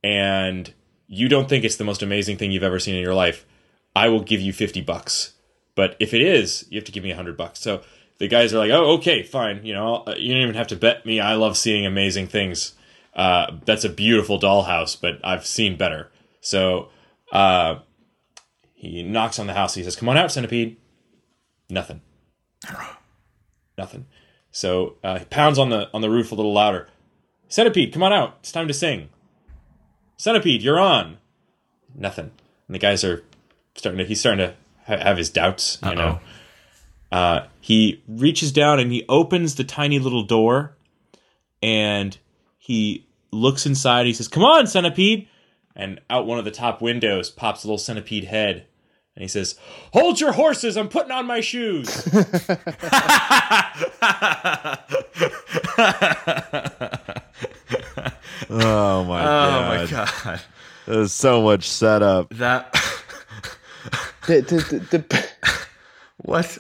and you don't think it's the most amazing thing you've ever seen in your life, I will give you 50 bucks. But if it is, you have to give me 100 bucks. So the guys are like, "Oh, okay, fine. You know, uh, you don't even have to bet me. I love seeing amazing things. Uh, that's a beautiful dollhouse, but I've seen better." So uh, he knocks on the house. He says, "Come on out, centipede." Nothing. Nothing. So uh, he pounds on the on the roof a little louder. Centipede, come on out. It's time to sing. Centipede, you're on. Nothing. And the guys are starting to. He's starting to ha- have his doubts. You know. Uh, he reaches down and he opens the tiny little door, and he looks inside. He says, "Come on, centipede!" And out one of the top windows pops a little centipede head, and he says, "Hold your horses! I'm putting on my shoes." Oh, oh my God. Oh god. my god. There's so much setup. That The, the, the, the, what?